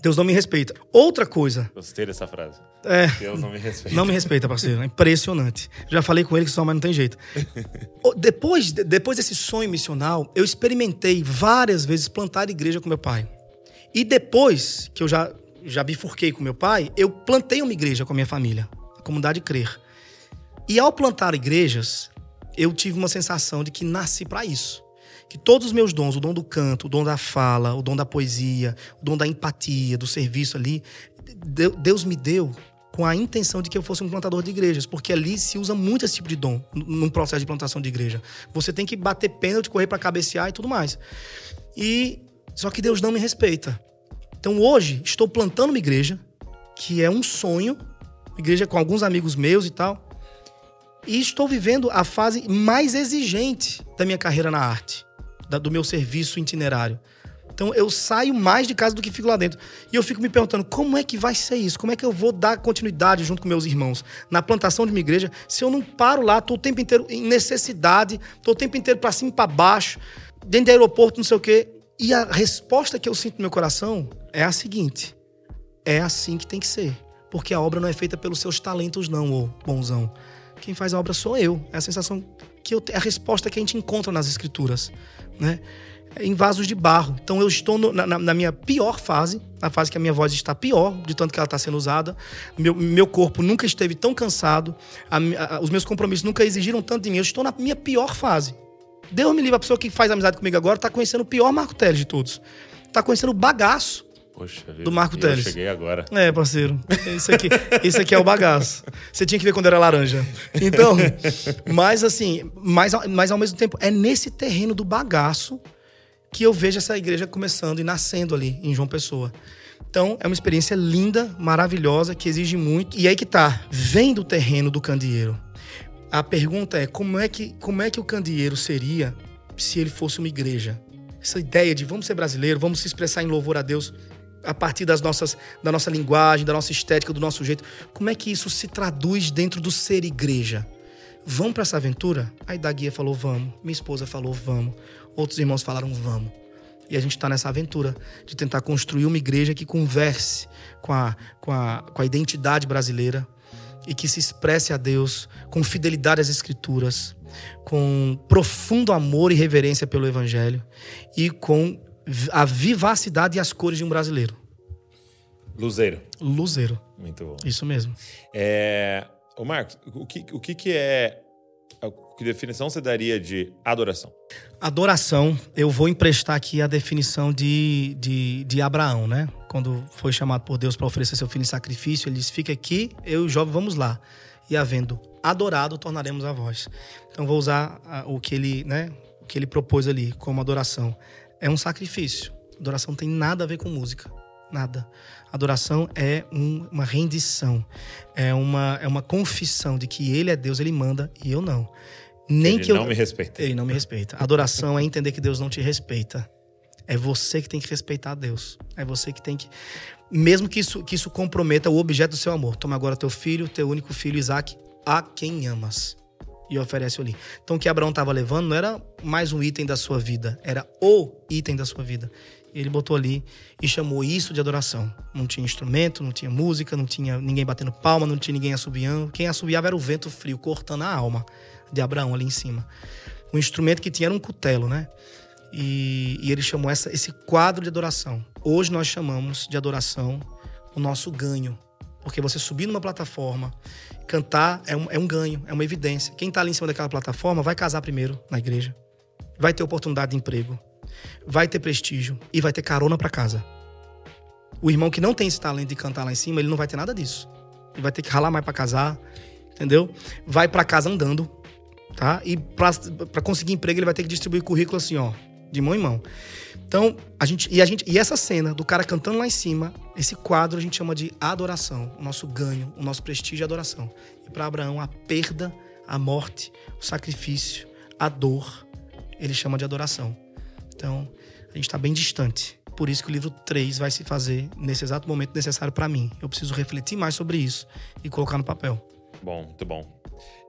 Deus não me respeita. Outra coisa, Gostei dessa frase. é, Deus não me respeita. não me respeita, parceiro. É impressionante. Já falei com ele que só, mas não tem jeito. [laughs] Depois, de- depois desse sonho missional, eu experimentei várias vezes plantar igreja com meu pai. E depois que eu já, já bifurquei com meu pai, eu plantei uma igreja com a minha família, a comunidade Crer. E ao plantar igrejas, eu tive uma sensação de que nasci para isso. Que todos os meus dons, o dom do canto, o dom da fala, o dom da poesia, o dom da empatia, do serviço ali, de- Deus me deu com a intenção de que eu fosse um plantador de igrejas, porque ali se usa muito esse tipo de dom num processo de plantação de igreja. Você tem que bater pênalti, correr para cabecear e tudo mais. E só que Deus não me respeita. Então hoje estou plantando uma igreja que é um sonho, igreja com alguns amigos meus e tal. E estou vivendo a fase mais exigente da minha carreira na arte, da- do meu serviço itinerário. Então eu saio mais de casa do que fico lá dentro. E eu fico me perguntando como é que vai ser isso? Como é que eu vou dar continuidade junto com meus irmãos na plantação de uma igreja se eu não paro lá, tô o tempo inteiro em necessidade, tô o tempo inteiro para cima e para baixo, dentro do aeroporto, não sei o quê. E a resposta que eu sinto no meu coração é a seguinte: é assim que tem que ser. Porque a obra não é feita pelos seus talentos, não, ô bonzão. Quem faz a obra sou eu. É a sensação que eu a resposta que a gente encontra nas escrituras, né? Em vasos de barro. Então eu estou no- na, na- minha pior fase, na fase que a minha voz está pior, de tanto que ela está sendo usada. Meu, meu corpo nunca esteve tão cansado. a a- os meus compromissos nunca exigiram tanto de mim. Eu estou na minha pior fase. Deus me livre, a pessoa que faz amizade comigo agora está conhecendo o pior Marco Teles de todos. Está conhecendo o bagaço. Poxa vida. Do Marco Teles. Eu cheguei agora. É, parceiro. Isso aqui, isso aqui é o bagaço. Você tinha que ver quando era laranja. Então, mas assim, mas, ao- mas ao mesmo tempo, é nesse terreno do bagaço que eu vejo essa igreja começando e nascendo ali em João Pessoa. Então, é uma experiência linda, maravilhosa, que exige muito. E aí que tá, vem do terreno do candeeiro. A pergunta é, como é que, como é que o candeeiro seria se ele fosse uma igreja? Essa ideia de vamos ser brasileiro, vamos se expressar em louvor a Deus a partir das nossas, da nossa linguagem, da nossa estética, do nosso jeito. Como é que isso se traduz dentro do ser igreja? Vamos para essa aventura? Aí da guia falou, vamos. Minha esposa falou, vamos. Outros irmãos falaram, vamos. E a gente está nessa aventura de tentar construir uma igreja que converse com a, com, a, com a identidade brasileira e que se expresse a Deus com fidelidade às Escrituras, com profundo amor e reverência pelo Evangelho e com a vivacidade e as cores de um brasileiro. Luzeiro. Luzeiro, Muito bom. isso mesmo. É... Ô, Marcos, o que, o que, que é. Que definição você daria de adoração? Adoração, eu vou emprestar aqui a definição de, de, de Abraão, né? Quando foi chamado por Deus para oferecer seu filho em sacrifício, ele disse: Fica aqui, eu e o jovem vamos lá. E havendo adorado, tornaremos a voz. Então vou usar ah, o que ele, né? O que ele propôs ali como adoração. É um sacrifício. Adoração não tem nada a ver com música. Nada. Adoração é um- uma rendição. É uma, é uma confissão de que ele é Deus, ele manda e eu não. Nem Ele que eu não me respeita. ele não me respeita. Adoração é entender que Deus não te respeita. É você que tem que respeitar Deus. É você que tem que. Mesmo que isso, que isso comprometa o objeto do seu amor. Toma agora teu filho, teu único filho, Isaac, a quem amas. E oferece ali. Então o que Abraão estava levando não era mais um item da sua vida, era o item da sua vida. Ele botou ali e chamou isso de adoração. Não tinha instrumento, não tinha música, não tinha ninguém batendo palma, não tinha ninguém assobiando. Quem assobiava era o vento frio cortando a alma de Abraão ali em cima. O instrumento que tinha era um cutelo, né? E, e ele chamou essa, esse quadro de adoração. Hoje nós chamamos de adoração o nosso ganho. Porque você subir numa plataforma, cantar é um, é um ganho, é uma evidência. Quem está ali em cima daquela plataforma vai casar primeiro na igreja, vai ter oportunidade de emprego, vai ter prestígio e vai ter carona para casa. O irmão que não tem esse talento de cantar lá em cima, ele não vai ter nada disso. Ele vai ter que ralar mais para casar, entendeu? Vai para casa andando, tá? E para conseguir emprego ele vai ter que distribuir currículo assim, ó, de mão em mão. Então, a gente e a gente e essa cena do cara cantando lá em cima, esse quadro a gente chama de adoração, o nosso ganho, o nosso prestígio é adoração. E para Abraão a perda, a morte, o sacrifício, a dor, ele chama de adoração. Então, a gente está bem distante. Por isso que o livro 3 vai se fazer nesse exato momento necessário para mim. Eu preciso refletir mais sobre isso e colocar no papel. Bom, muito bom.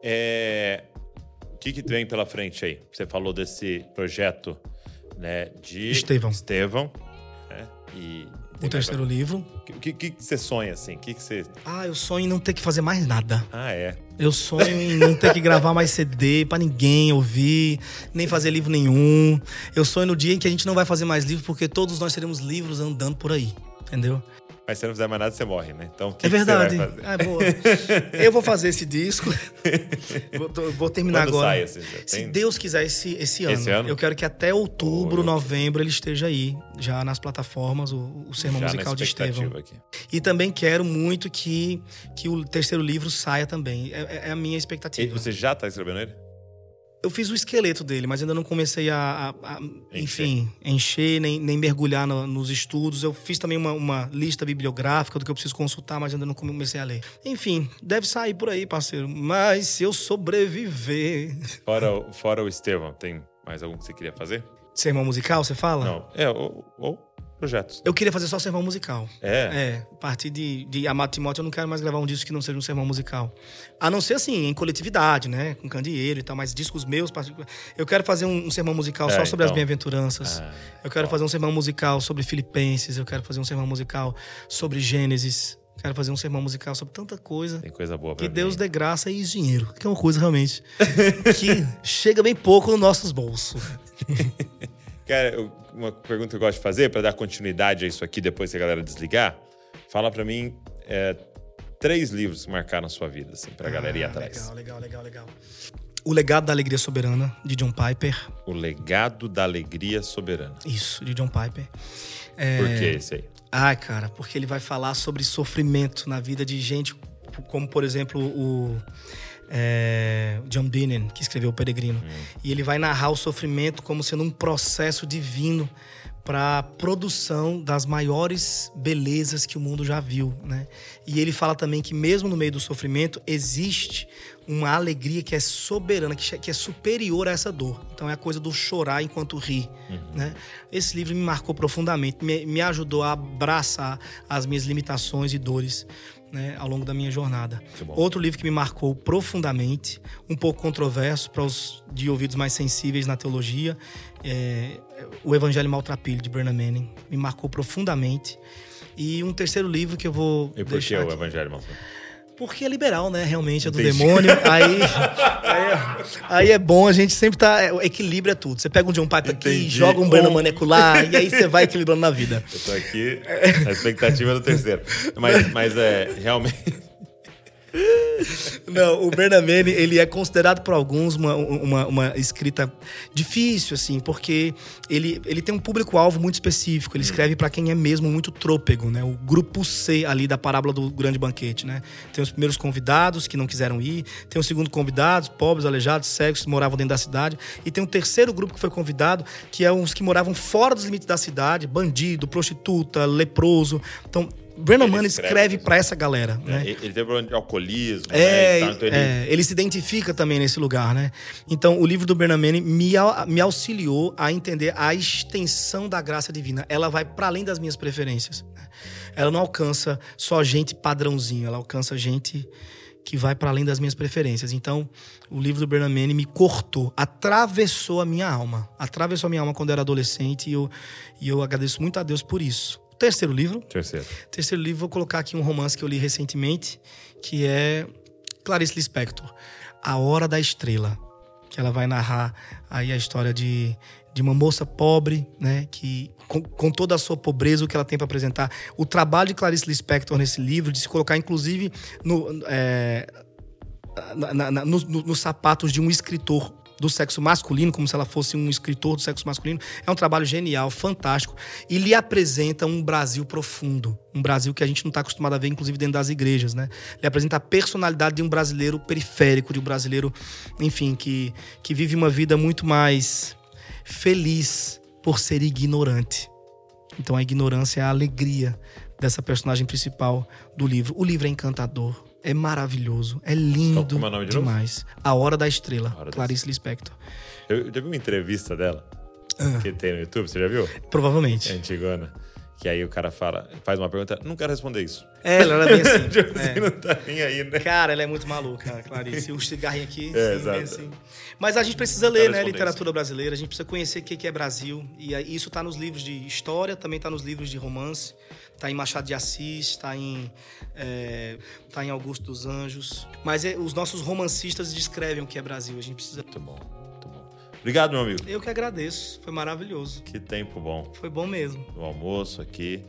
É... O que, que vem pela frente aí? Você falou desse projeto né, de Estevão. Estevão né? E o terceiro livro. O que, que, que, você sonha, assim? que, que você... Ah, eu sonho em não ter que fazer mais nada. Ah, é? Eu sonho em não ter que gravar mais CD para ninguém ouvir, nem fazer livro nenhum. Eu sonho no dia em que a gente não vai fazer mais livro, porque todos nós teremos livros andando por aí, entendeu? Mas se você não fizer mais nada, você morre, né? Então, que é verdade. Que ah, boa. Eu vou fazer esse disco. [laughs] vou, vou, terminar Quando agora. Sai, assim, se tem... Deus quiser esse, esse, ano, esse, ano, eu quero que até outubro, novembro, ele esteja aí, já nas plataformas, o, o sermão já musical de Estevão. Aqui. E também quero muito que, que o terceiro livro saia também. É, é a minha expectativa. E você já está escrevendo ele? Eu fiz o esqueleto dele, mas ainda não comecei a, a, a enfim, encher, nem, nem mergulhar no, nos estudos. Eu fiz também uma, uma, lista bibliográfica do que eu preciso consultar, mas ainda não comecei a ler. Enfim, deve sair por aí, parceiro. Mas se eu sobreviver. Fora, fora o Estevão, tem mais algum que você queria fazer? Sermão musical, você fala? Não. É, ou, ou projetos. Eu queria fazer só sermão musical. É? É. A partir de, de Amado Timóteo, eu não quero mais gravar um disco que não seja um sermão musical. A não ser assim, em coletividade, né? Com candeeiro e tal, mas discos meus. Eu quero fazer um, um sermão musical é, só sobre então. as bem-aventuranças. Ah, eu quero fazer um sermão musical sobre Filipenses. Eu quero fazer um sermão musical sobre Gênesis. Quero fazer um sermão musical sobre tanta coisa. Tem coisa boa pra Que Deus dê graça e dinheiro. Que é uma coisa realmente que [laughs] chega bem pouco nos nossos bolsos. [laughs] Cara, uma pergunta que eu gosto de fazer para dar continuidade a isso aqui depois que a galera desligar. Fala para mim é, três livros que marcaram a sua vida, assim, pra ah, galera ir atrás. Legal, legal, legal, legal. O Legado da Alegria Soberana, de John Piper. O Legado da Alegria Soberana. Isso, de John Piper. É... Por que esse aí? Ah, cara, porque ele vai falar sobre sofrimento na vida de gente, como por exemplo o é, John Bunyan, que escreveu O Peregrino. Hum. E ele vai narrar o sofrimento como sendo um processo divino para a produção das maiores belezas que o mundo já viu, né? E ele fala também que mesmo no meio do sofrimento existe uma alegria que é soberana, que é superior a essa dor. Então é a coisa do chorar enquanto ri, uhum. né? Esse livro me marcou profundamente, me, me ajudou a abraçar as minhas limitações e dores né, ao longo da minha jornada. Outro livro que me marcou profundamente, um pouco controverso para os de ouvidos mais sensíveis na teologia, é O Evangelho Maltrapilho, de Bernard Manning. Me marcou profundamente. E um terceiro livro que eu vou. E por que o Evangelho Maltrapilho? Porque é liberal, né? Realmente, é do Entendi. demônio. [laughs] Aí, aí, é, aí, é bom, a gente sempre tá. É, equilíbrio é tudo. Você pega um John Piper aqui, joga um Breno Maneco lá, e aí você vai equilibrando na vida. Eu tô aqui na expectativa do terceiro. Mas, mas é realmente. Não, o Bernamene, ele é considerado por alguns uma, uma, uma escrita difícil, assim, porque ele, ele tem um público-alvo muito específico. Ele escreve para quem é mesmo muito trôpego, né? O grupo C ali da parábola do grande banquete, né? Tem os primeiros convidados que não quiseram ir, tem o segundo convidados, pobres, aleijados, cegos, que moravam dentro da cidade, e tem um terceiro grupo que foi convidado, que é os que moravam fora dos limites da cidade, bandido, prostituta, leproso. Então, Ele Manning escreve para essa galera, É, né? Ele ele tem problema de alcoolismo, É, né? então ele- é, ele se identifica também nesse lugar, né? Então, o livro do Bernamene me, au- me auxiliou a entender a extensão da graça divina. Ela vai para além das minhas preferências. né? Ela não alcança só gente padrãozinho, ela alcança gente que vai para além das minhas preferências. Então, o livro do Bernamene me cortou, atravessou a minha alma. Atravessou a minha alma quando eu era adolescente e eu, e eu agradeço muito a Deus por isso. O terceiro livro, Terceiro. Terceiro livro, vou colocar aqui um romance que eu li recentemente, que é Clarice Lispector, A Hora da Estrela, que ela vai narrar aí a história de, de uma moça pobre, né, que com, com toda a sua pobreza, o que ela tem para apresentar. O trabalho de Clarice Lispector nesse livro, de se colocar inclusive no, é, na- na- nos, nos sapatos de um escritor do sexo masculino, como se ela fosse um escritor do sexo masculino, é um trabalho genial, fantástico, e lhe apresenta um Brasil profundo, um Brasil que a gente não está acostumado a ver, inclusive dentro das igrejas, né? Ele apresenta a personalidade de um brasileiro periférico, de um brasileiro, enfim, que, que vive uma vida muito mais feliz por ser ignorante. Então a ignorância é a alegria dessa personagem principal do livro. O livro é encantador, é maravilhoso, é lindo como é o nome de novo? demais. A Hora da Estrela, Hora da Clarice Lispector. Eu já vi uma entrevista dela Ah. que tem no YouTube, você já viu? Provavelmente. É antigona. Que aí o cara fala, faz uma pergunta, não quero responder isso. É, ela era bem assim. [laughs] Tipo É. assim, não tá nem aí, né? Cara, ela é muito maluca, Clarice. Um cigarrinho aqui, [laughs] É, sim, exato. assim. Mas a gente precisa ler, né, literatura brasileira. A gente precisa conhecer o que é Brasil. E isso tá nos livros de história, também tá nos livros de romance. Tá em Machado de Assis, tá em, é, tá em Augusto dos Anjos. Mas é, os nossos romancistas descrevem o que é Brasil. A gente precisa... Muito bom. Obrigado, meu amigo. Eu que agradeço. Foi maravilhoso. Que tempo bom. Foi bom mesmo. No almoço aqui.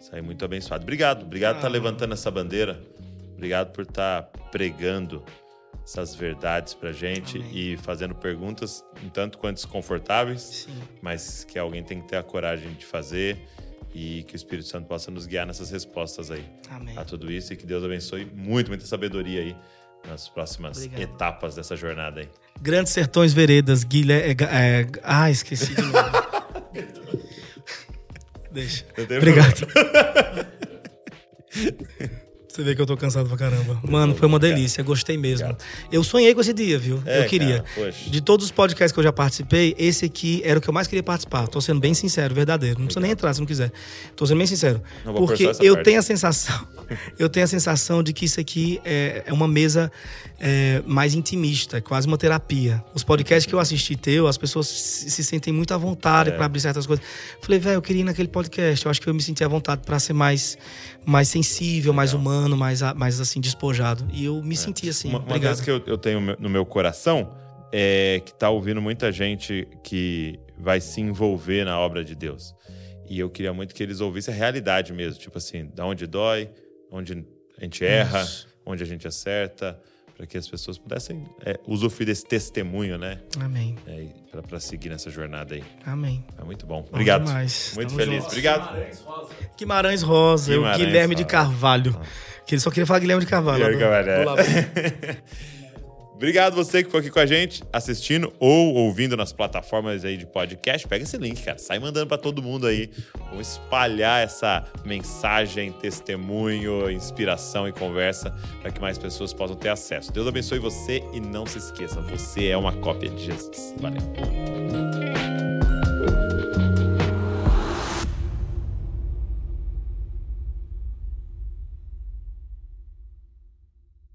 Saí muito abençoado. Obrigado, obrigado por estar Ah. levantando essa bandeira. Obrigado por estar pregando essas verdades pra gente Amém. e fazendo perguntas um tanto quanto desconfortáveis, Sim. mas que alguém tem que ter a coragem de fazer e que o Espírito Santo possa nos guiar nessas respostas aí Amém. a tudo isso e que Deus abençoe muito, muita sabedoria aí nas próximas Obrigado. etapas dessa jornada aí. Grandes Sertões Veredas, Guilherme. É, ah, esqueci de novo. [laughs] Deixa. Obrigado. [laughs] Você vê que eu tô cansado pra caramba. Mano, foi uma delícia, gostei mesmo. Eu sonhei com esse dia, viu? É, eu queria. cara. De todos os podcasts que eu já participei, esse aqui era o que eu mais queria participar. Tô sendo bem sincero, verdadeiro. Não precisa nem entrar se não quiser. Tô sendo bem sincero. Não Porque eu parte. tenho a sensação, [laughs] eu tenho a sensação de que isso aqui é, é uma mesa é, mais intimista, é quase uma terapia. Os podcasts que eu assisti teu, as pessoas se, se sentem muito à vontade É. pra abrir certas coisas. Falei, velho, eu queria ir naquele podcast. Eu acho que eu me senti à vontade pra ser mais, mais sensível, mais humano, mais, a- mais assim, despojado. E eu me senti assim. Uma, uma coisa que eu, eu tenho no meu coração é que tá ouvindo muita gente que vai se envolver na obra de Deus. E eu queria muito que eles ouvissem a realidade mesmo. Tipo assim, da onde dói, onde a gente erra, onde a gente acerta, para que as pessoas pudessem é, usufruir desse testemunho, né? Amém. É, para seguir nessa jornada aí. Amém. É muito bom. Obrigado. demais. Muito Tamo feliz. Obrigado. Guimarães Rosa, Guimarães o Guilherme de Rosa. Carvalho. Que ele só queria falar Guilherme de Carvalho. Guilherme do- Carvalho, é. do Lavo. [laughs] Obrigado você que ficou aqui com a gente, assistindo ou ouvindo nas plataformas aí de podcast. Pega esse link, cara. Sai mandando pra todo mundo aí. Vamos espalhar essa mensagem, testemunho, inspiração e conversa para que mais pessoas possam ter acesso. Deus abençoe você e não se esqueça, você é uma cópia de Jesus. Valeu.